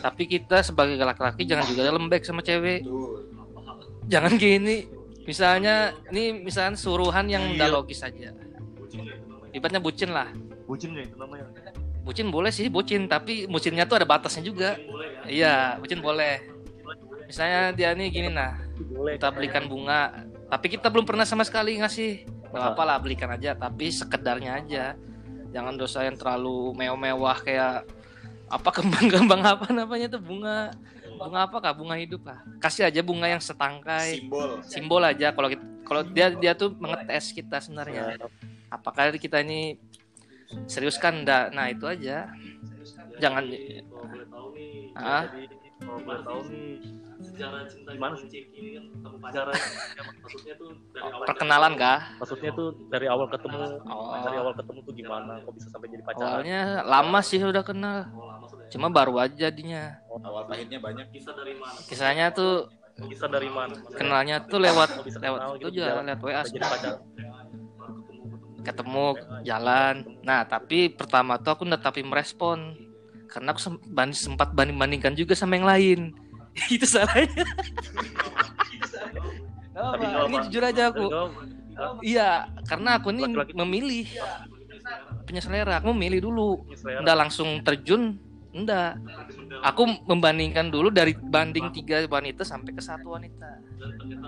Speaker 4: Tapi kita sebagai laki-laki jangan juga lembek sama cewek. Jangan gini. Misalnya ini misalnya suruhan yang udah logis aja. Ibaratnya bucin lah.
Speaker 3: bucin nggak itu namanya
Speaker 4: Bucin boleh sih, bucin, tapi bucinnya tuh ada batasnya juga.
Speaker 3: boleh ya
Speaker 4: Iya, bucin boleh. Misalnya dia nih gini nah, kita belikan bunga, tapi kita belum pernah sama sekali ngasih. Gak apa lah belikan aja, tapi sekedarnya aja. Jangan dosa yang terlalu mewah-mewah kayak apa kembang-kembang apa namanya tuh? Bunga. Bunga apa kah bunga hidup kah kasih aja bunga yang setangkai.
Speaker 2: Simbol.
Speaker 4: simbol aja. Kalau kita- kalau dia dia tuh mengetes kita sebenarnya. Apakah kita ini serius kan? Enggak nah itu aja. Jangan
Speaker 3: kalau boleh tahu nih.
Speaker 4: Ah.
Speaker 3: jadi kalau boleh tahu nih sejarah cinta
Speaker 1: Gimana
Speaker 3: Ceki ini kan ketemu pacaran maksudnya tuh dari awal
Speaker 4: perkenalan kah?
Speaker 1: Maksudnya tuh dari awal ketemu
Speaker 4: Oh.
Speaker 1: dari awal ketemu tuh gimana? Kok bisa sampai jadi pacaran
Speaker 4: awalnya lama sih udah kenal.
Speaker 3: Oh, lama sudah ya.
Speaker 4: cuma baru aja jadinya.
Speaker 2: Awal pahitnya banyak.
Speaker 3: kisah dari mana?
Speaker 4: Kisahnya tuh
Speaker 1: bisa dari mana?
Speaker 4: kenalnya tuh lewat lewat
Speaker 1: kenal
Speaker 4: itu
Speaker 1: gitu,
Speaker 4: juga
Speaker 1: jalan.
Speaker 4: lewat WA
Speaker 1: jadi pacaran
Speaker 3: baru ketemu
Speaker 4: jalan. Nah tapi pertama tuh aku nggak tapi merespon. Karena aku sempat banding bandingkan juga sama yang lain itu salahnya.
Speaker 1: Tapi
Speaker 4: Apa? ini jujur aja aku. Iya karena aku ini memilih. Punya selera aku memilih dulu.
Speaker 1: Selera.
Speaker 4: nggak langsung terjun enggak aku membandingkan dulu dari banding tiga wanita sampai ke satu wanita.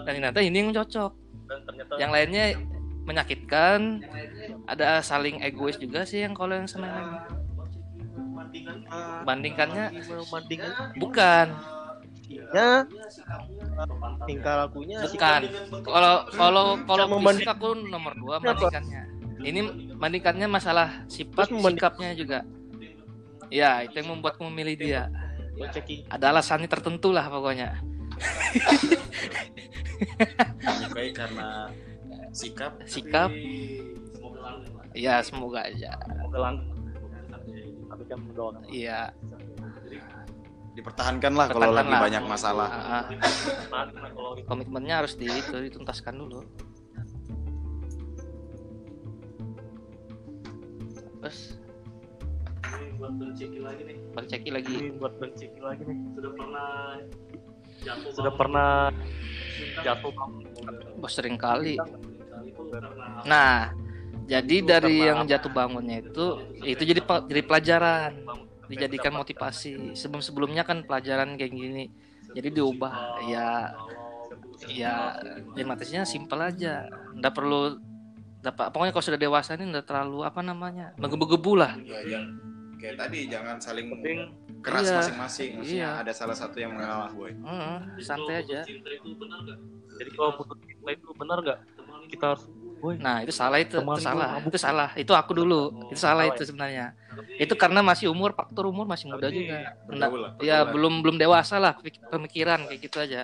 Speaker 4: Dan ternyata ini yang cocok.
Speaker 1: Dan ternyata
Speaker 4: yang lainnya menyakitkan. Ada saling egois juga sih yang kalau yang sama yang bandingkannya bukan
Speaker 1: ya tingkah lakunya
Speaker 4: bukan. Kalau kalau kalau
Speaker 1: Yang membanding-
Speaker 4: fisik aku nomor dua bandingkannya ini bandingkannya masalah sifat sikapnya juga. Ya itu yang membuatku memilih dia. Ada alasannya tertentu lah pokoknya.
Speaker 2: Menyukai karena sikap.
Speaker 4: sikap. Ya semoga aja.
Speaker 1: Semoga langgeng tapi kan mendoakan
Speaker 4: iya
Speaker 2: Dipertahankan lah kalau lagi
Speaker 4: lah.
Speaker 2: banyak masalah.
Speaker 4: Ah, ah.
Speaker 1: Kalau
Speaker 4: komitmennya harus di itu dituntaskan dulu. Terus?
Speaker 3: Ini buat Bang Ceki lagi nih.
Speaker 4: Lagi
Speaker 1: ini buat Bang Ceki lagi nih.
Speaker 3: Sudah pernah jatuh
Speaker 1: sudah
Speaker 3: bangun.
Speaker 1: pernah jatuh
Speaker 4: bos sering kali. Nah jadi
Speaker 1: Itu
Speaker 4: dari yang
Speaker 1: apa?
Speaker 4: jatuh bangunnya itu itu jadi jadi pelajaran dijadikan motivasi. Sebelum sebelumnya kan pelajaran kayak gini. Jadi diubah. ya ya motivasinya simpel aja. Nggak perlu dapat pokoknya kalau sudah dewasa ini nggak terlalu apa namanya menggebu-gebu lah.
Speaker 2: Ya, yang kayak tadi jangan saling
Speaker 1: penting.
Speaker 2: keras
Speaker 4: Iya.
Speaker 2: masing-masing. Maksudnya
Speaker 4: Iya.
Speaker 2: ada salah satu yang mengalah, boy.
Speaker 4: Heeh, santai aja.
Speaker 3: cinta itu benar nggak?
Speaker 1: Jadi kalau putus cinta itu benar nggak? Kita harus
Speaker 4: nah itu salah itu,
Speaker 1: Teman
Speaker 4: itu salah
Speaker 1: mabuk.
Speaker 4: itu salah itu aku dulu itu salah itu sebenarnya. Itu karena masih umur faktor umur masih muda
Speaker 1: Tapi
Speaker 4: juga.
Speaker 2: lah,
Speaker 4: ya
Speaker 2: bergaul.
Speaker 4: belum belum dewasa lah pemik- pemikiran kayak gitu aja.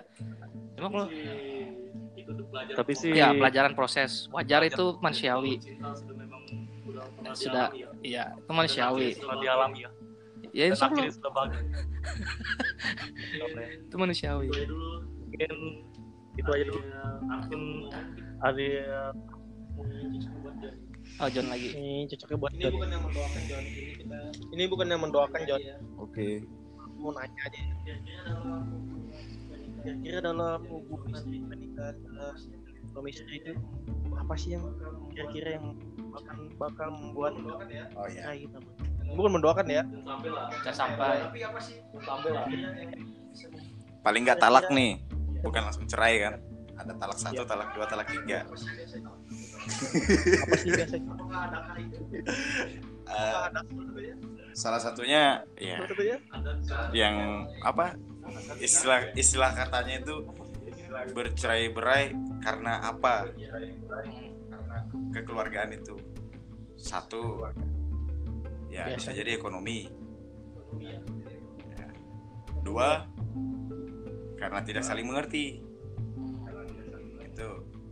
Speaker 4: Cuma kalau
Speaker 3: itu
Speaker 1: Tapi sih-
Speaker 4: ya pelajaran proses. Wajar itu manusiawi.
Speaker 3: cinta sudah sudah
Speaker 4: Sudah.
Speaker 3: ya.
Speaker 4: iya itu manusiawi.
Speaker 1: Setelah dialami ya?
Speaker 4: Ya
Speaker 1: dan
Speaker 4: insya Allah.
Speaker 1: sudah
Speaker 4: itu manusiawi.
Speaker 3: Itu aja dulu.
Speaker 1: Mungkin itu aja dulu. Mungkin ada
Speaker 4: oh John lagi
Speaker 1: ini cocoknya buat ini bukan yang mendoakan John ini kita ini bukan yang mendoakan John
Speaker 2: Oke.
Speaker 1: mau nanya aja kira-kira dalam hubungan pernikahan suami istri itu apa sih yang kira-kira yang akan bakal membuat
Speaker 2: Oh iya.
Speaker 1: kayak gitu bukan mendoakan ya
Speaker 3: sampai lah
Speaker 4: sampai
Speaker 3: sampai lah
Speaker 2: Paling nggak talak nih. Bukan langsung cerai kan. Ada talak satu, talak dua, talak tiga.
Speaker 1: Apa sih biasanya
Speaker 2: Eh, salah satunya ya yang apa istilah istilah katanya itu bercerai berai karena apa? Kekeluargaan itu. Satu ya
Speaker 1: Biasa.
Speaker 2: bisa jadi ekonomi. Ya. dua karena tidak saling mengerti. Itu.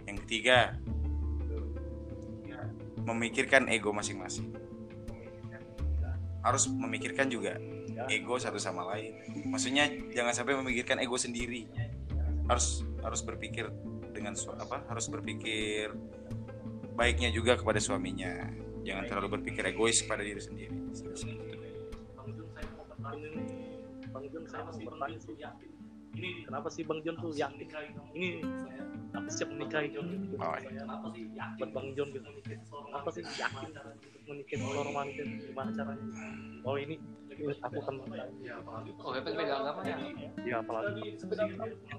Speaker 2: Yang ketiga memikirkan ego masing-masing. Harus memikirkan juga ego satu sama lain. Maksudnya jangan sampai memikirkan ego sendiri. Harus harus berpikir dengan apa harus berpikir baiknya juga kepada suaminya. Jangan terlalu berpikir egois kepada diri sendiri
Speaker 3: ini kenapa sih Bang Jun tuh yakin? ini aku siap menikahi Jun
Speaker 2: Oh, iya.
Speaker 3: kenapa sih yakin? Buat Bang Jun gitu? Apa sih yakin untuk menikahi seorang wanita gimana caranya? Oh ini ini aku akan menikahi
Speaker 4: Oh, Bebek beda agama ya?
Speaker 3: ya apalagi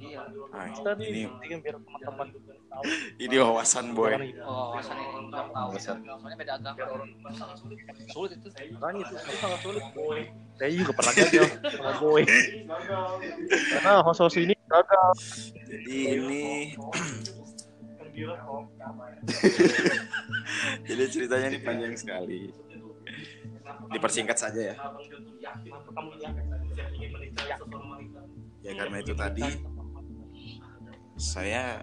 Speaker 4: Iya.
Speaker 2: Nah,
Speaker 3: nih
Speaker 2: ini
Speaker 3: penting biar teman-teman tahu.
Speaker 2: ini wawasan boy.
Speaker 3: ini.
Speaker 4: Oh, alasannya belum tahu. Soalnya beda agama. Sulit itu.
Speaker 3: makanya itu itu sangat sulit boy saya juga pernah gagal sama boy karena host-host ini gagal.
Speaker 2: Jadi ini jadi ceritanya ini panjang sekali. Dipersingkat saja ya. Ya karena itu tadi saya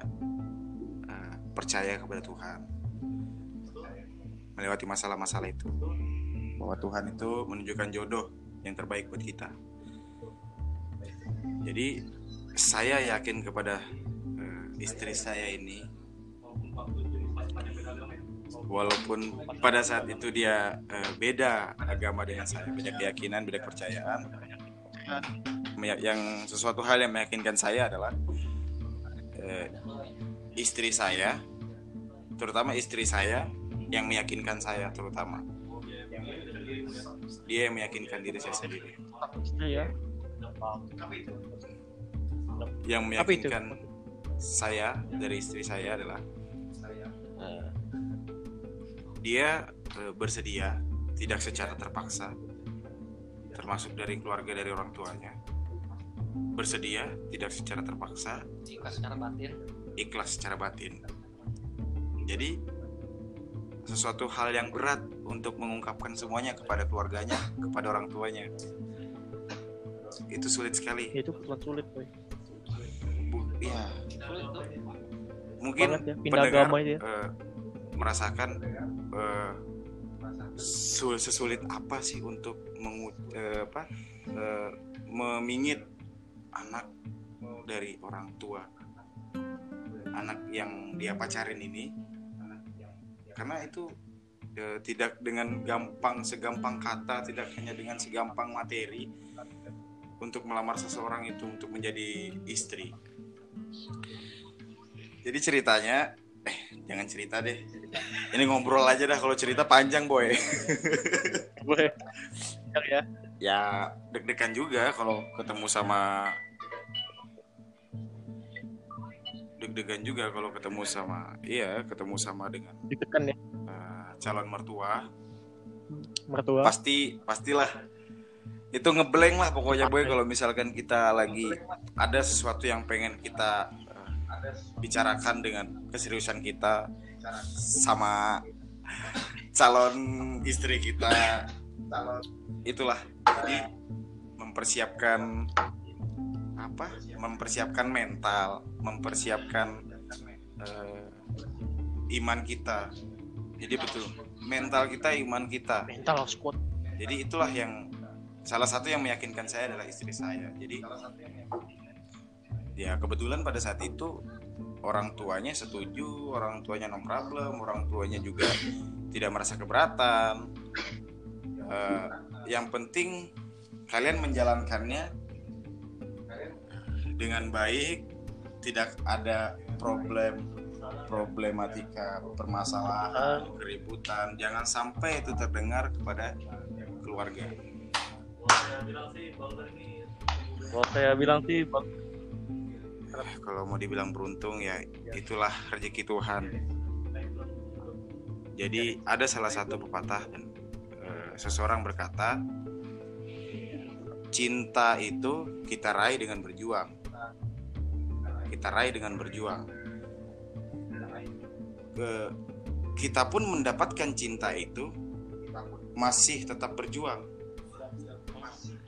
Speaker 2: eh, percaya kepada Tuhan. Melewati masalah-masalah itu. Bahwa Tuhan itu menunjukkan jodoh yang terbaik buat kita. Jadi saya yakin kepada eh, istri saya ini walaupun pada saat itu dia eh, beda agama dengan saya beda keyakinan beda kepercayaan Meya- yang sesuatu hal yang meyakinkan saya adalah eh, istri saya terutama istri saya yang meyakinkan saya terutama dia yang meyakinkan diri saya sendiri
Speaker 1: Iya.
Speaker 2: yang
Speaker 1: Apa itu?
Speaker 2: meyakinkan saya dari istri saya adalah dia eh, bersedia tidak secara terpaksa termasuk dari keluarga dari orang tuanya bersedia tidak secara terpaksa
Speaker 4: Jika secara batin.
Speaker 2: ikhlas secara batin jadi sesuatu hal yang berat untuk mengungkapkan semuanya kepada keluarganya kepada orang tuanya. Itu sulit sekali.
Speaker 1: Itu kebetulan sulit boy.
Speaker 2: Bu- ya
Speaker 4: Sulit tuh.
Speaker 2: mungkin
Speaker 1: Banget ya, pindah
Speaker 2: pendengar
Speaker 1: agama itu ya.
Speaker 2: eh, merasakan eh, sul- sesulit apa sih untuk mengu- eh, apa eh, memingit anak dari orang tua? Anak yang dia pacarin ini karena itu eh, tidak dengan gampang segampang kata tidak hanya dengan segampang materi untuk melamar seseorang itu untuk menjadi istri. Jadi ceritanya eh jangan cerita deh. Ini ngobrol aja dah kalau cerita panjang boy.
Speaker 1: Boy ya ya
Speaker 2: ya deg-degan juga kalau ketemu sama deg-degan juga kalau ketemu sama iya ketemu sama dengan
Speaker 1: ditekan ya?
Speaker 2: eh, calon mertua.
Speaker 1: Mertua?
Speaker 2: Pasti pastilah. Itu ngeblank lah pokoknya boy kalau misalkan kita lagi ada sesuatu yang pengen kita eh, bicarakan dengan keseriusan kita sama calon istri kita. Itulah jadi mempersiapkan apa? Mempersiapkan mental mempersiapkan eh, iman kita. Jadi betul mental kita iman kita.
Speaker 1: Mental kuat.
Speaker 2: Jadi itulah yang salah satu yang meyakinkan saya adalah istri saya. Jadi ya kebetulan pada saat itu orang tuanya setuju orang tuanya no problem orang tuanya juga tidak merasa keberatan. Eh, yang penting kalian menjalankannya dengan baik tidak ada problem problematika permasalahan keributan. Jangan sampai itu terdengar kepada keluarga.
Speaker 3: Kalau saya bilang sih bang.
Speaker 2: Kalau mau dibilang beruntung ya itulah rezeki Tuhan. Jadi ada salah satu pepatah dan eh, seseorang berkata cinta itu kita raih dengan berjuang kita raih dengan berjuang. Ke kita pun mendapatkan cinta itu masih tetap berjuang.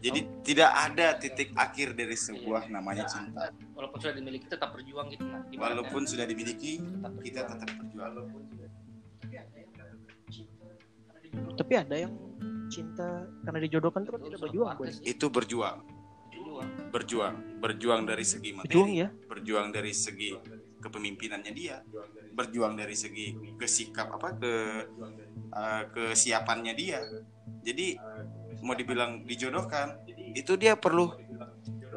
Speaker 2: Jadi tidak ada titik akhir dari sebuah namanya cinta.
Speaker 4: walaupun sudah dimiliki tetap berjuang gitu nah.
Speaker 2: Walaupun sudah dimiliki,
Speaker 4: Tetap
Speaker 2: kita
Speaker 4: berjuang.
Speaker 2: tetap berjuang.
Speaker 1: Tapi ada yang cinta karena dijodohkan itu kan tidak berjuang.
Speaker 2: Itu berjuang,
Speaker 4: Berjuang.
Speaker 2: berjuang, dari segi materi,
Speaker 1: Berjuang ya.
Speaker 2: berjuang dari segi kepemimpinannya dia, berjuang dari segi kesikap apa ke eh, kesiapannya dia. Jadi mau dibilang dijodohkan, itu dia perlu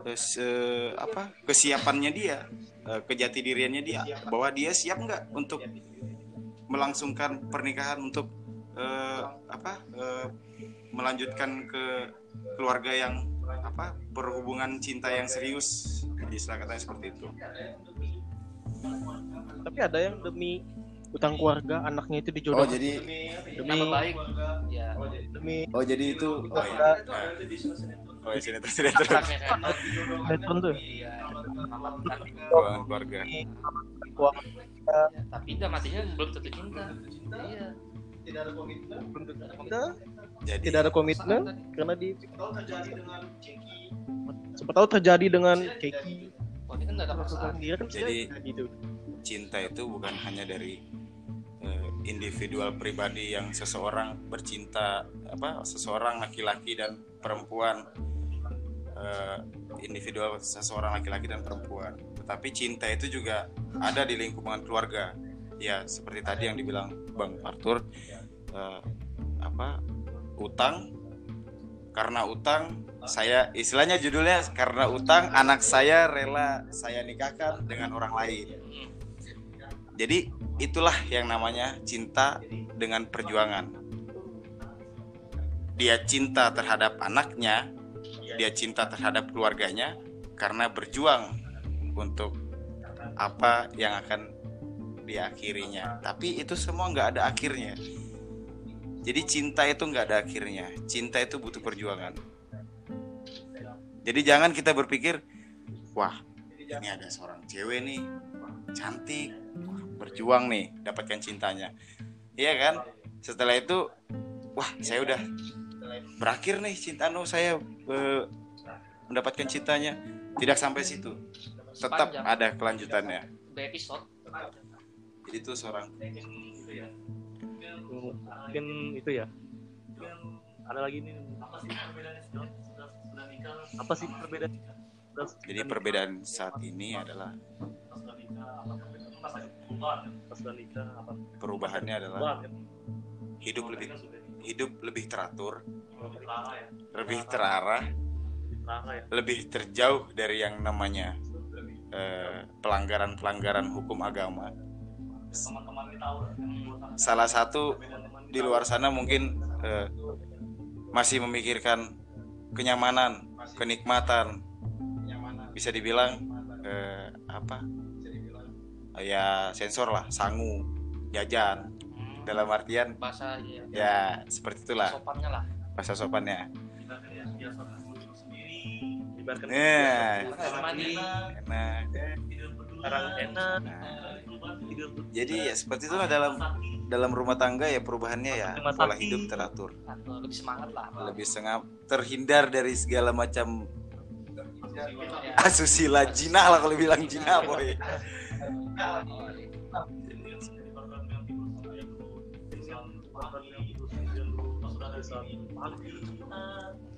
Speaker 2: eh, se- apa kesiapannya dia, eh, kejati diriannya dia, bahwa dia siap nggak untuk melangsungkan pernikahan untuk eh, apa eh, melanjutkan ke keluarga yang apa berhubungan cinta yang serius istilah katanya seperti itu.
Speaker 1: Tapi ada yang demi utang keluarga anaknya itu
Speaker 2: oh
Speaker 1: dijodohkan
Speaker 2: jadi
Speaker 1: demi
Speaker 4: nama baik. Ya.
Speaker 1: Demi
Speaker 2: oh jadi itu oh ya
Speaker 1: Keluarga.
Speaker 2: oh ya sini terus sini terus
Speaker 4: anaknya kan?
Speaker 1: Veteran tuh.
Speaker 4: iya
Speaker 2: keluarga.
Speaker 4: Ya, tapi udah matinya belum tentu cinta. Iya.
Speaker 1: Kita
Speaker 2: jadi
Speaker 1: tidak ada komitmen karena di sempat tahu terjadi dengan Keki
Speaker 4: oh ini kan ada
Speaker 1: dia kan
Speaker 2: Jadi-
Speaker 1: gitu.
Speaker 2: cinta itu bukan hanya dari eh, individual pribadi yang seseorang bercinta apa seseorang laki-laki dan perempuan eh, individual seseorang laki-laki dan perempuan. Tetapi cinta itu juga ada di lingkungan keluarga. Ya seperti tadi yang dibilang bang Arthur eh, apa utang karena utang saya istilahnya judulnya karena utang anak saya rela saya nikahkan dengan orang lain jadi itulah yang namanya cinta dengan perjuangan. Dia cinta terhadap anaknya, dia cinta terhadap keluarganya karena berjuang untuk apa yang akan diakhirinya. Tapi itu semua nggak ada akhirnya. Jadi cinta itu nggak ada akhirnya. Cinta itu butuh perjuangan. Jadi jangan kita berpikir, wah ini ada seorang cewek nih, cantik, Wah, berjuang nih dapatkan cintanya. Iya kan? Setelah itu wah saya udah berakhir nih cinta no saya eh, mendapatkan cintanya. Tidak sampai situ. Tetap ada kelanjutannya. Jadi itu seorang
Speaker 3: mungkin itu ya. Ada lagi nih. Apa sih perbedaan?
Speaker 2: Jadi perbedaan saat ini adalah
Speaker 3: nikah apa
Speaker 2: perubahannya adalah
Speaker 3: Wah,
Speaker 2: hidup lebih hidup. lebih teratur
Speaker 3: lebih ya?
Speaker 2: terarah
Speaker 3: lebih ya?
Speaker 2: lebih terjauh dari yang namanya eh, pelanggaran-pelanggaran hukum agama salah satu di luar sana mungkin eh, masih memikirkan kenyamanan, kenikmatan, bisa dibilang eh, apa? Ya sensor lah, sangu, jajan.
Speaker 4: Hmm.
Speaker 2: Dalam artian
Speaker 4: bahasa ya,
Speaker 2: ya seperti itulah.
Speaker 4: Sopannya lah.
Speaker 2: Bahasa sopannya.
Speaker 3: ibaratkan
Speaker 2: Nah,
Speaker 4: Makanya mandi
Speaker 2: enak.
Speaker 3: Sekarang enak.
Speaker 2: Nah,
Speaker 3: tidur
Speaker 2: jadi ya seperti itulah dalam dalam rumah tangga ya perubahannya ya pola hidup teratur,
Speaker 4: lebih semangat lah.
Speaker 2: Lebih sengap, terhindar dari segala macam asusila jinah lah kalau bilang jinah boy.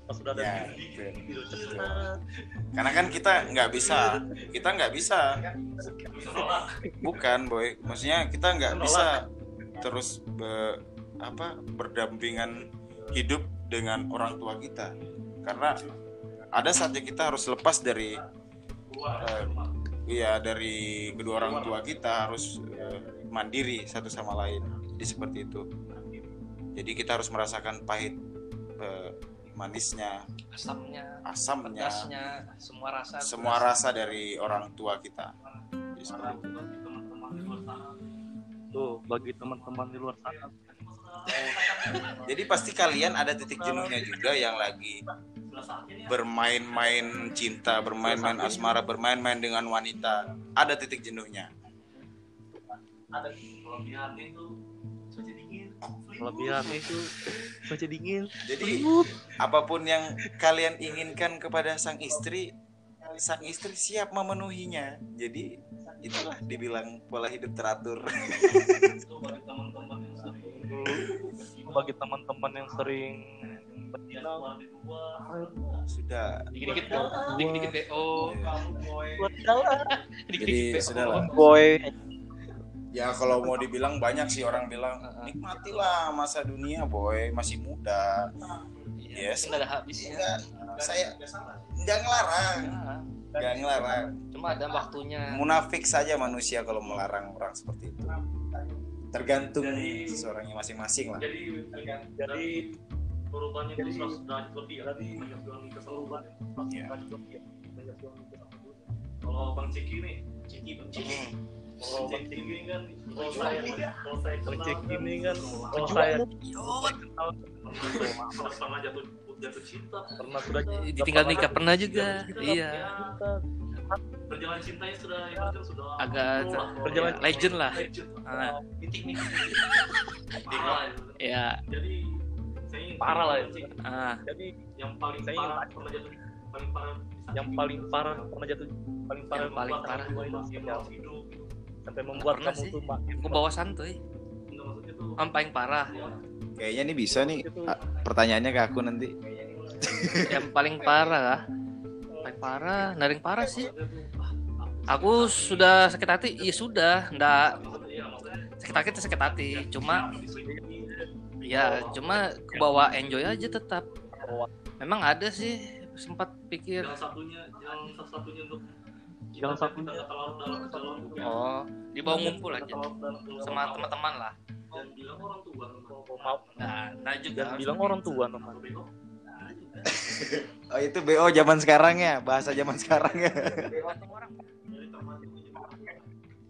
Speaker 3: Pas sudah ada
Speaker 2: Ya,
Speaker 3: cepat
Speaker 2: Karena kan kita nggak bisa, kita nggak bisa, bukan boy. Maksudnya kita nggak bisa terus be- apa berdampingan hidup dengan orang tua kita, karena ada saatnya kita harus lepas dari, eh, iya dari kedua orang tua kita harus eh, mandiri satu sama lain. Jadi seperti itu. Jadi kita harus merasakan pahit, eh, manisnya,
Speaker 4: asamnya
Speaker 2: asamnya,
Speaker 4: pedasnya semua rasa
Speaker 2: semua rasa dari orang tua kita.
Speaker 3: Tuh bagi teman-teman di luar sana
Speaker 2: Jadi pasti kalian ada titik jenuhnya juga yang lagi bermain-main cinta, bermain-main asmara, bermain-main dengan wanita. Ada titik jenuhnya.
Speaker 3: dingin kelebihan itu cuaca dingin.
Speaker 2: Jadi apa pun yang kalian inginkan kepada sang istri, sang istri siap memenuhinya. Jadi itulah dibilang pola hidup teratur.
Speaker 3: itu bagi teman-teman yang sering
Speaker 2: Sudah.
Speaker 4: dikit-dikit dikit-dikit BO dikit-dikit
Speaker 2: Jadi
Speaker 4: BO
Speaker 2: sudahlah.
Speaker 1: boy
Speaker 2: Ya kalau mau dibilang banyak sih orang bilang nikmatilah masa dunia boy masih muda.
Speaker 4: Iya,
Speaker 2: Yes.
Speaker 4: nggak ada habisnya.
Speaker 2: Enggak, saya nggak ngelarang,
Speaker 4: Nah,
Speaker 2: nggak ngelarang.
Speaker 4: cuma ada waktunya.
Speaker 2: Munafik saja manusia kalau melarang orang seperti itu. Tergantung seseorangnya masing-masing lah.
Speaker 3: jadi jadi perubahannya itu 100 derajat lebih ya tadi banyak keseluruhan ya 100
Speaker 2: Iya.
Speaker 3: ya banyak kalau bang Ciki nih Ciki bang Ciki kalau ini kan kalau saya kalau saya kenal Ciki ini kan kalau saya kenal pernah pernah jatuh jatuh cinta pernah sudah
Speaker 4: Ditinggal nikah pernah juga. Iya.
Speaker 3: perjalanan cintanya sudah ya kan sudah
Speaker 4: Agak perjalanan legend lah. Ah.
Speaker 3: parah ya.
Speaker 4: Ya,
Speaker 3: jadi saya
Speaker 1: Parah lah ya.
Speaker 3: Ciki.
Speaker 4: ah,
Speaker 3: jadi yang paling
Speaker 1: Saya
Speaker 3: parah pernah jatuh paling parah
Speaker 1: yang paling parah pernah jatuh paling parah
Speaker 4: paling parah.
Speaker 3: itu hidup.
Speaker 1: Sampai membuat kamu
Speaker 4: sih.
Speaker 1: tuh makin
Speaker 4: santuy.
Speaker 3: Enggak maksudnya tuh
Speaker 4: Yang paling parah,
Speaker 2: Kayaknya nih bisa nih ah, pertanyaannya ke aku nanti.
Speaker 4: yang paling parah lah. Paling parah, naring parah sih. Aku sudah sakit hati, iya sudah, ndak sakit hati sakit hati. Cuma ya cuma kebawa enjoy aja tetap. Memang ada sih sempat pikir
Speaker 3: yang satunya yang satu satunya untuk Dalam terlalu
Speaker 4: oh dibawa ngumpul aja. sama teman-teman lah.
Speaker 3: dan bilang orang tua
Speaker 1: maaf
Speaker 4: Nah, nah juga.
Speaker 1: Dan bilang orang tua teman.
Speaker 2: Oh itu BO zaman sekarang ya, bahasa zaman sekarang ya.
Speaker 3: dari teman itu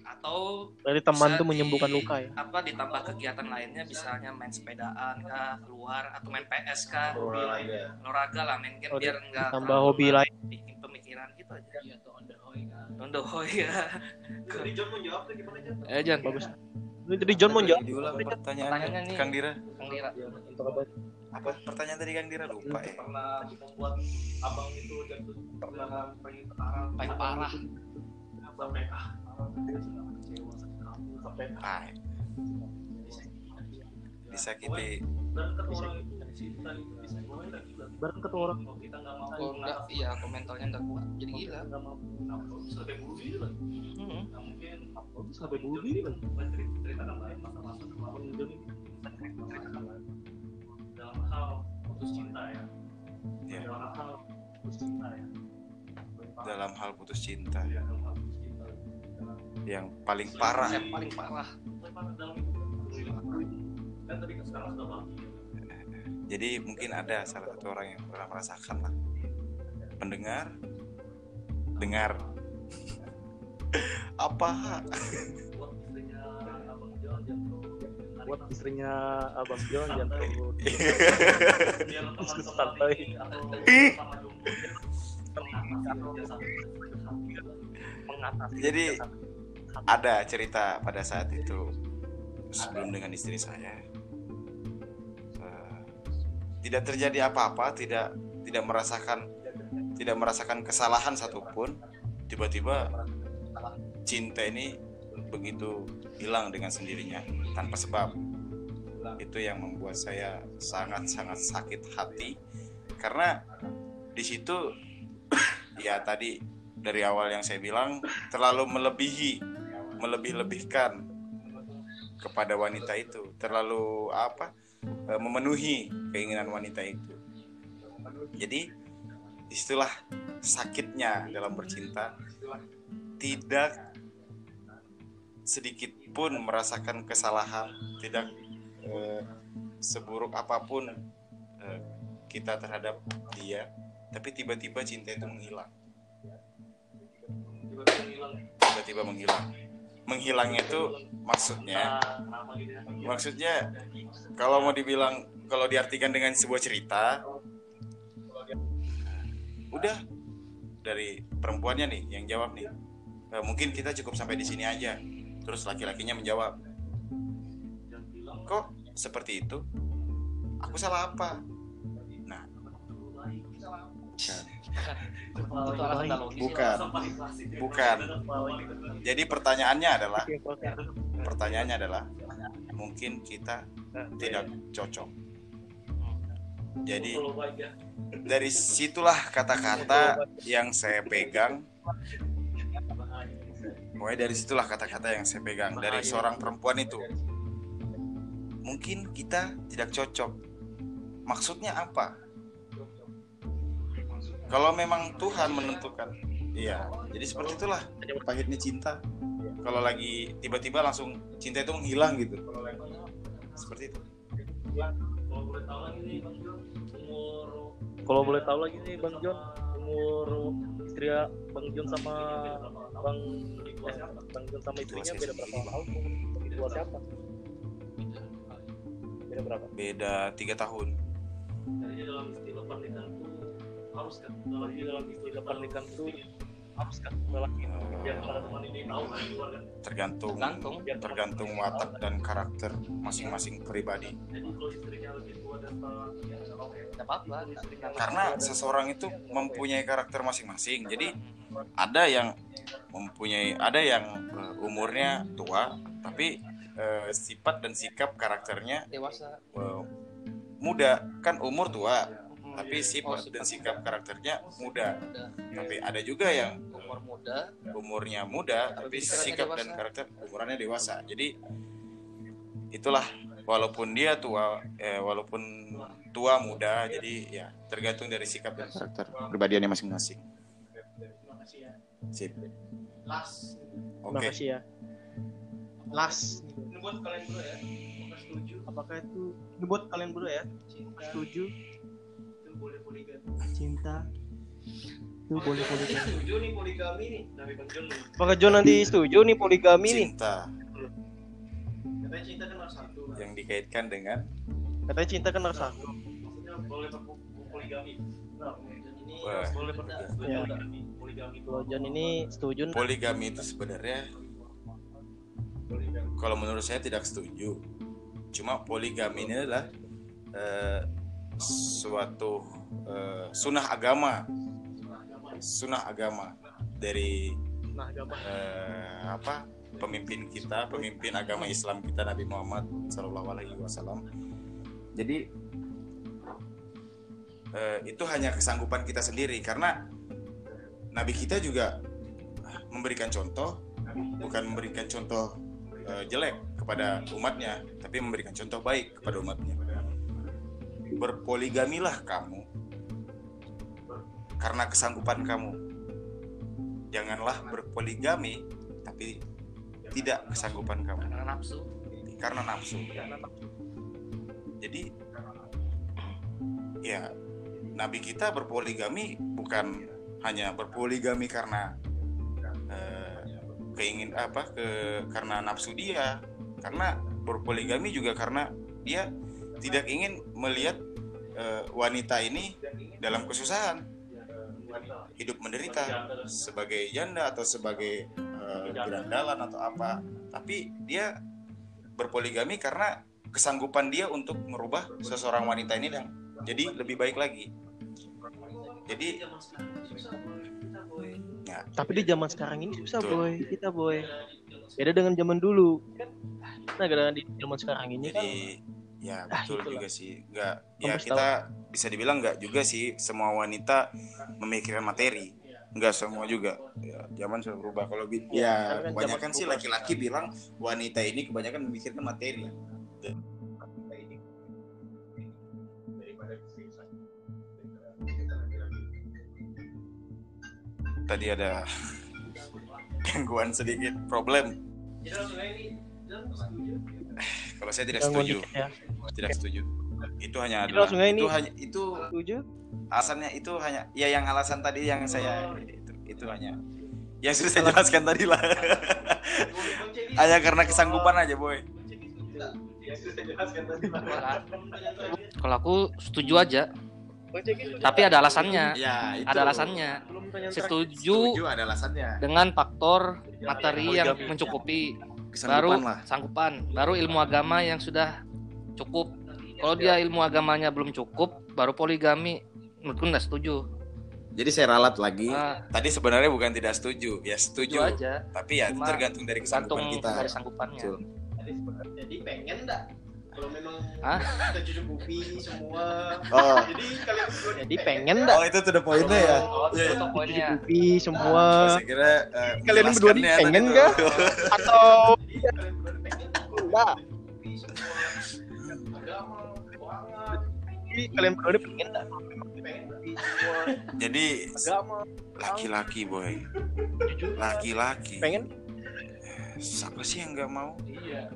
Speaker 4: atau
Speaker 1: dari teman tuh menyembuhkan
Speaker 4: di-
Speaker 1: luka ya?
Speaker 4: apa ditambah kegiatan lainnya misalnya main sepedaan kah keluar atau main PS kah. Olahraga. Lah main game
Speaker 1: Oh,
Speaker 4: biar enggak
Speaker 1: tambah hobi lain
Speaker 4: bikin pemikiran gitu aja. Iya tuh on ya.
Speaker 3: Jadi John mau jawab tuh gimana John?
Speaker 4: Eh Jan
Speaker 1: bagus. Ini jadi John mau jawab.
Speaker 2: Diulang pertanyaannya,
Speaker 4: nih.
Speaker 2: Kang Dira.
Speaker 4: Kang Dira.
Speaker 2: Apa? Pertanyaan tadi Kang Dira lupa ya?
Speaker 3: pernah membuat abang itu jatuh pernah pengen sekarang
Speaker 4: paling parah.
Speaker 3: Sampai ah sampai
Speaker 2: Ah, disakiti.
Speaker 3: dan kan orang itu cinta itu bisa gimana gila
Speaker 1: bareng kata orang.
Speaker 3: Kalau kita nggak mau
Speaker 4: iya komentarnya enggak kuat. Jadi gila.
Speaker 3: nggak mau sampai bunuh diri lah nggak mungkin.
Speaker 1: Sampai bunuh diri kan
Speaker 3: cerita cerita kan lain masa-masa kemarin itu nih. Ceritakan lain. Dalam hal putus cinta ya.
Speaker 2: Ya,
Speaker 3: dalam hal putus cinta ya.
Speaker 2: Dalam hal putus cinta.
Speaker 3: Ya dalam hal putus cinta.
Speaker 2: Yang paling parah.
Speaker 4: yang paling parah.
Speaker 3: Dalam kan tadi kan sekarang sudah bahagia
Speaker 2: Jadi mungkin ada salah satu orang yang pernah merasakan lah. Pendengar, dengar. Apa?
Speaker 3: buat istrinya abang John jangan
Speaker 1: terlalu santai.
Speaker 2: Jadi ada cerita pada saat itu sebelum dengan istri saya tidak terjadi apa-apa, tidak tidak merasakan tidak merasakan kesalahan satupun. Tiba-tiba cinta ini begitu hilang dengan sendirinya tanpa sebab. Itu yang membuat saya sangat-sangat sakit hati karena di situ ya tadi dari awal yang saya bilang terlalu melebihi melebih-lebihkan kepada wanita itu terlalu apa eh, memenuhi keinginan wanita itu. Jadi di situlah sakitnya dalam bercinta tidak sedikit pun merasakan kesalahan tidak eh, seburuk apa pun eh, kita terhadap dia tapi tiba-tiba cinta itu menghilang.
Speaker 3: Tiba-tiba hilang
Speaker 2: tiba-tiba menghilang menghilangnya itu maksudnya.
Speaker 3: Nama gitu? Ya
Speaker 2: maksudnya kalau mau dibilang kalau diartikan dengan sebuah cerita udah. Dari perempuannya nih yang jawab nih. "Eh, mungkin kita cukup sampai di sini aja. Terus laki-lakinya menjawab. Kok seperti itu? Aku salah apa Bukan. Bukan. jadi pertanyaannya adalah pertanyaannya adalah mungkin kita tidak cocok. Jadi dari situlah kata-kata yang saya pegang. Pokoknya dari situlah kata-kata yang saya pegang dari seorang perempuan itu. Mungkin kita tidak cocok. Maksudnya apa? Kalau memang Tuhan menentukan, iya. Jadi seperti itulah pahitnya cinta. Kalau lagi tiba-tiba langsung cinta itu menghilang gitu. Seperti itu.
Speaker 3: Kalau boleh tahu lagi nih Bang Jon, umur kalau boleh tahu lagi nih Bang Jon, umur istri Bang Jon sama Bang eh, Bang Jon sama istrinya beda berapa tahun? Tua siapa? Beda berapa?
Speaker 2: Beda tiga tahun.
Speaker 3: Jadi dalam istilah pernikahan kan dalam istilah pernikahan kan lelaki yang para teman ini tahu kan kan.
Speaker 2: Tergantung
Speaker 4: Tergantung.
Speaker 2: tergantung watak dan karakter masing-masing pribadi.
Speaker 3: Jadi kalau istrinya lebih tua dan ya apa-apa ya.
Speaker 2: Karena seseorang itu mempunyai karakter masing-masing. Jadi ada yang mempunyai ada yang eh, umurnya tua tapi eh, sifat dan sikap karakternya
Speaker 4: Dewasa.
Speaker 2: eh, muda kan umur tua tapi
Speaker 4: Oh,
Speaker 2: sifat dan sikap karakternya muda
Speaker 4: muda.
Speaker 2: tapi ada juga yang
Speaker 4: Umur muda.
Speaker 2: umurnya muda tapi sikap dan karakter umurannya dewasa jadi itulah walaupun dia tua eh, walaupun tua muda jadi ya tergantung dari sikap dan karakter pribadiannya masing-masing sip oke
Speaker 1: Terima kasih ya. Las.
Speaker 3: Ini buat kalian dulu ya. Apakah setuju?
Speaker 1: Apakah itu ini buat kalian berdua ya?
Speaker 3: Cinta
Speaker 1: Setuju?
Speaker 3: Boleh poligami.
Speaker 1: Cinta itu boleh poligami.
Speaker 3: Setuju nih poligami nih dari Bang nih.
Speaker 1: Apakah John nanti setuju nih poligami nih?
Speaker 2: cinta
Speaker 3: Katanya cinta kan harus satu.
Speaker 2: yang dikaitkan dengan
Speaker 1: Katanya cinta kan harus satu.
Speaker 3: Maksudnya boleh poligami. Nah, ini
Speaker 2: Wah.
Speaker 3: boleh poligami.
Speaker 1: Ya.
Speaker 3: Poligami
Speaker 1: John ini setuju
Speaker 2: poligami itu sebenarnya
Speaker 3: poligami.
Speaker 2: kalau menurut saya tidak setuju cuma poligami ini adalah eh, suatu eh, sunnah agama. Sunnah agama dari eh, apa pemimpin kita pemimpin agama Islam kita Nabi Muhammad Shallallahu Alaihi Wasallam. Jadi eh, itu hanya kesanggupan kita sendiri karena Nabi kita juga memberikan contoh bukan memberikan contoh eh, jelek kepada umatnya tapi memberikan contoh baik kepada umatnya berpoligamilah kamu. Karena kesanggupan kamu. Janganlah berpoligami tapi tidak kesanggupan kamu.
Speaker 4: Karena nafsu.
Speaker 2: karena nafsu. Jadi ya nabi kita berpoligami bukan hanya berpoligami karena eh, keingin apa ke karena nafsu dia. Karena berpoligami juga karena dia tidak ingin melihat eh, wanita ini dalam kesusahan hidup menderita sebagai janda atau sebagai gerandalan atau apa tapi dia berpoligami karena kesanggupan dia untuk merubah seseorang wanita ini dan jadi lebih baik lagi jadi ya
Speaker 1: Tapi di zaman sekarang ini susah
Speaker 2: Betul.
Speaker 1: boy, kita boy. Beda dengan zaman dulu. Nah, kadang di zaman sekarang ini kan
Speaker 2: jadi ya
Speaker 1: Ah,
Speaker 2: betul
Speaker 1: itulah.
Speaker 2: juga sih. Nggak ya kita bisa dibilang nggak juga sih semua wanita memikirkan materi. Nggak semua juga. Ya, zaman sudah berubah. Kalau bi- ya
Speaker 1: kan
Speaker 2: kebanyakan sih laki-laki bilang wanita ini kebanyakan memikirkan materi. Tadi ada gangguan sedikit problem kalau saya tidak setuju.
Speaker 1: ya.
Speaker 2: tidak setuju. Itu hanya adalah itu
Speaker 1: ini.
Speaker 2: hanya itu
Speaker 1: Setuju?
Speaker 2: alasannya itu hanya ya yang alasan tadi yang saya itu, itu hanya yang sudah saya jelaskan tadi lah. Hanya karena kesanggupan aja boy.
Speaker 4: Kalau aku setuju aja, tapi ada alasannya.
Speaker 2: ya itu.
Speaker 4: Ada alasannya. Setuju
Speaker 2: setuju ada alasannya.
Speaker 4: dengan faktor materi yang mencukupi,
Speaker 2: kesanggupan
Speaker 4: baru
Speaker 2: lah.
Speaker 4: sanggupan, baru ilmu agama yang sudah cukup. Kalau dia ilmu agamanya belum cukup baru poligami menurutku nggak setuju.
Speaker 2: Jadi saya ralat lagi.
Speaker 4: nah,
Speaker 2: Tadi sebenarnya bukan tidak setuju, ya setuju.
Speaker 4: aja.
Speaker 2: Tapi ya
Speaker 4: Cuma
Speaker 2: tergantung dari kesanggupan kita.
Speaker 4: dari sanggupannya.
Speaker 2: Betul.
Speaker 1: Jadi sebenarnya- jadi pengen enggak kalau memang
Speaker 4: Hah?
Speaker 1: kita cucupi semua.
Speaker 2: Oh,
Speaker 1: jadi kalian berdua jadi pengen enggak
Speaker 2: oh itu tuh the pointnya ya.
Speaker 4: oh itu tuh poinnya.
Speaker 1: Cucupi semua.
Speaker 2: Oh, saya kira eh,
Speaker 1: Kalian berdua nih pengen
Speaker 2: tuh.
Speaker 1: atau kalian berdua pengen enggak jadi kalian berdua ini pengen semua
Speaker 2: Jadi
Speaker 1: agama
Speaker 2: laki-laki boy, laki-laki.
Speaker 1: pengen?
Speaker 2: Siapa sih yang nggak mau?
Speaker 1: iya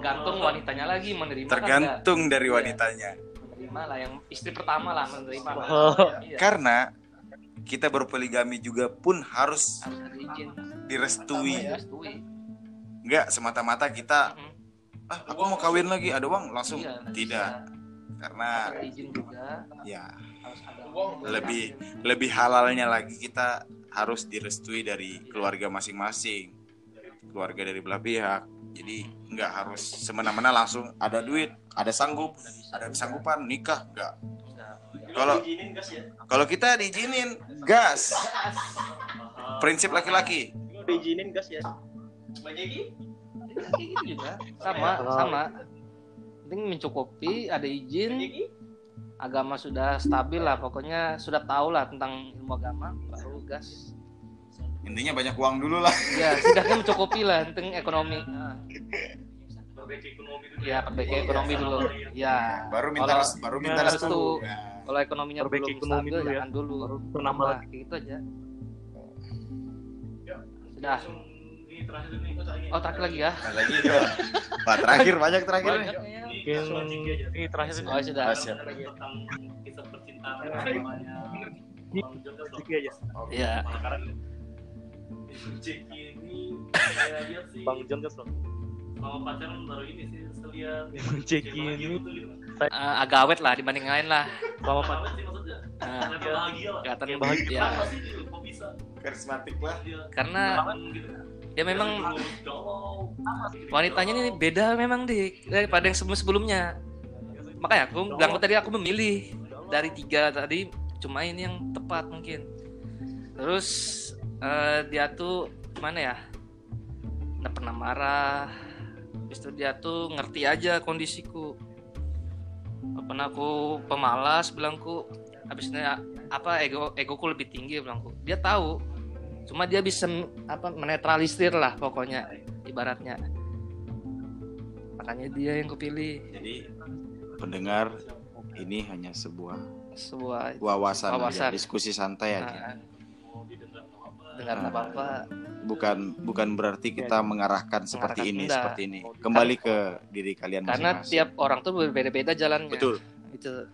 Speaker 4: tergantung wanitanya lagi menerima kan
Speaker 2: Tergantung dari
Speaker 4: Iya.
Speaker 2: wanitanya.
Speaker 4: menerima lah yang istri pertama lah menerima
Speaker 1: Oh.
Speaker 4: Iya,
Speaker 2: Karena kita berpoligami juga pun harus
Speaker 4: harus izin.
Speaker 2: direstui.
Speaker 4: direstui.
Speaker 2: Nggak semata-mata kita
Speaker 4: Mhm.
Speaker 2: ah aku mau kawin lagi. Ada uang? Langsung
Speaker 4: Iya,
Speaker 2: tidak. karena
Speaker 4: harus izin juga.
Speaker 2: Ya
Speaker 4: harus ada
Speaker 2: lebih lebih halalnya lagi kita harus direstui dari keluarga masing-masing keluarga dari belah pihak. Jadi nggak harus semena-mena langsung ada duit ada sanggup ada kesanggupan nikah nggak. Kalau
Speaker 1: ya?
Speaker 2: kalau kita diizinin gas. Prinsip laki-laki.
Speaker 1: Diizinin gas ya? Lagi
Speaker 4: Kayak gitu. Juga sama sama. Penting mencukupi ada izin.
Speaker 1: Lagi
Speaker 4: agama sudah stabil lah pokoknya sudah tahu lah tentang ilmu agama baru gas
Speaker 2: intinya banyak uang dulu lah.
Speaker 4: Ya setidaknya mencukupi lah tentang ekonomi. Nah,
Speaker 3: perbaiki ekonomi dulu.
Speaker 4: ya perbaiki ekonomi dulu ya.
Speaker 2: Baru minta
Speaker 4: Kalau-
Speaker 2: baru minta
Speaker 4: Ya,
Speaker 2: restu. Ya.
Speaker 4: kalau ekonominya
Speaker 3: Perbaiki
Speaker 4: belum
Speaker 3: ekonomi
Speaker 4: stabil
Speaker 3: dulu ya.
Speaker 4: jangan dulu.
Speaker 3: Baru menambah
Speaker 4: Nah, gitu aja. Sudah.
Speaker 3: Ini terakhir ini
Speaker 4: oh terakhir lagi ya?
Speaker 2: Lagi dong. Pak terakhir banyak terakhir
Speaker 4: Banyak. Ya.
Speaker 3: mungkin ini terakhir ini
Speaker 4: oh sudah.
Speaker 2: Ah,
Speaker 3: tentang kisah percintaan namanya.
Speaker 1: Ceki aja.
Speaker 4: Ya
Speaker 3: sekarang Ini saya lihat sih
Speaker 1: bang? John gas
Speaker 3: sama pacaran baru ini sih sekalian
Speaker 1: Ceki
Speaker 3: Bahagia
Speaker 1: ini
Speaker 3: gitu.
Speaker 4: Eh, agak awet lah dibanding lain lah.
Speaker 1: Sama
Speaker 3: Apa? Sih maksudnya.
Speaker 4: Nah,
Speaker 3: Kelihatan bahagia lah.
Speaker 4: kelihatan
Speaker 1: Iya,
Speaker 4: bahagia. Ya
Speaker 3: Kenapa sih kok bisa?
Speaker 2: Karismatik lah.
Speaker 3: Dia
Speaker 4: karena ya memang wanitanya ini beda memang dik daripada yang sebelum sebelumnya makanya aku bilang tadi aku memilih dari tiga tadi cuma ini yang tepat mungkin. Terus eh, dia tuh gimana ya? Nggak pernah marah. Habis itu dia tuh ngerti aja kondisiku. Pernah aku pemalas bilangku habisnya apa ego egoku lebih tinggi bilangku dia tahu. Cuma dia bisa apa menetralisir lah pokoknya ibaratnya. Makanya dia yang kupilih
Speaker 2: jadi pendengar ini hanya sebuah
Speaker 4: sebuah
Speaker 2: wawasan, aja,
Speaker 4: Wawasan.
Speaker 2: diskusi santai aja.
Speaker 4: Nah, dengar
Speaker 2: Nah.
Speaker 4: apa apa
Speaker 2: bukan bukan berarti kita mengarahkan seperti
Speaker 4: Mengarahkan,
Speaker 2: ini
Speaker 4: enggak.
Speaker 2: seperti ini. Kembali ke diri kalian
Speaker 4: karena
Speaker 2: masing-masing.
Speaker 4: tiap orang tuh berbeda-beda jalannya.
Speaker 2: Betul.
Speaker 4: Itu.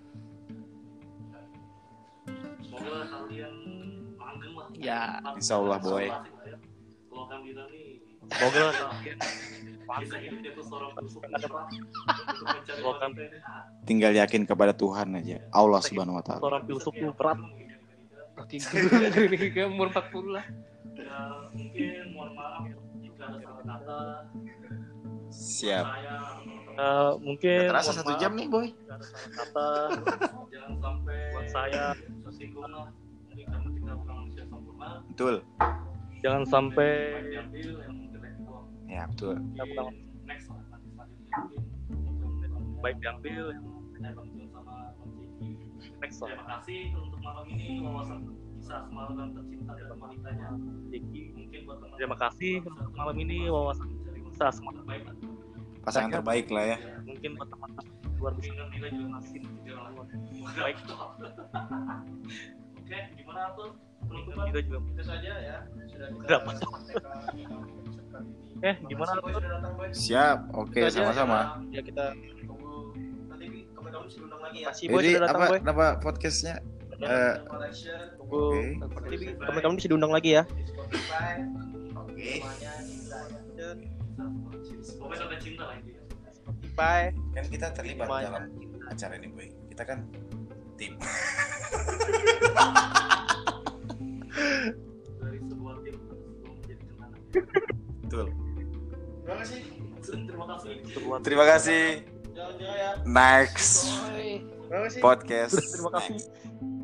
Speaker 3: Semoga kalian langgeng lah.
Speaker 4: Ya.
Speaker 2: Insya Allah, boy.
Speaker 3: kalau kami nih
Speaker 1: semoga.
Speaker 3: ini.
Speaker 2: tinggal yakin kepada Tuhan aja. Allah subhanahu wa taala.
Speaker 1: seorang filsuf tuh berat
Speaker 4: kayak umur 40 lah.
Speaker 3: Ya mungkin mohon maaf jika ada salah kata
Speaker 2: siap.
Speaker 3: Saya
Speaker 1: Eh, mungkin
Speaker 2: terasa
Speaker 1: mohon
Speaker 2: satu
Speaker 1: maaf
Speaker 2: jam nih boy.
Speaker 1: ada salah kata
Speaker 3: jangan sampai
Speaker 1: buat saya.
Speaker 3: Tersinggung lah karena kita bukan manusia sempurna.
Speaker 2: Betul.
Speaker 1: Jangan sampai
Speaker 3: yang
Speaker 2: ya betul.
Speaker 1: Kita bukan
Speaker 3: next lah nanti selanjutnya. Mungkin
Speaker 1: baik diambil
Speaker 3: saya
Speaker 1: next lah.
Speaker 3: Terima kasih untuk malam ini. Wawasan kisah semalam dan tercinta dalam wanitanya mungkin buat teman
Speaker 1: terima kasih untuk malam ini wawasan kita semua
Speaker 3: baik lah.
Speaker 2: Pasangan terbaik lah ya.
Speaker 1: Mungkin buat teman-teman luar biasa.
Speaker 3: Nilai juga masih
Speaker 1: baik.
Speaker 3: Oke gimana tuh? Penutupan?
Speaker 1: kita juga.
Speaker 3: Itu saja ya. Sudah kita
Speaker 1: eh gimana tuh?
Speaker 2: siap. Oke sama-sama.
Speaker 1: ya kita
Speaker 3: tunggu undang lagi ya?
Speaker 1: Boy
Speaker 2: jadi
Speaker 1: sudah datang
Speaker 2: apa
Speaker 1: boy.
Speaker 2: nama podcastnya Eh,
Speaker 1: tunggu
Speaker 2: Oke.
Speaker 1: nanti kamu-kamu bisa diundang lagi ya.
Speaker 2: oke
Speaker 1: Spotify.
Speaker 2: Kan kita terlibat dalam acara ini boy. Kita kan tim.
Speaker 3: Dari sebuah tim menjadi kenangan
Speaker 2: betul.
Speaker 3: Terima kasih. Terima kasih.
Speaker 2: Terima kasih. Next podcast.
Speaker 1: Terima kasih.
Speaker 2: Next.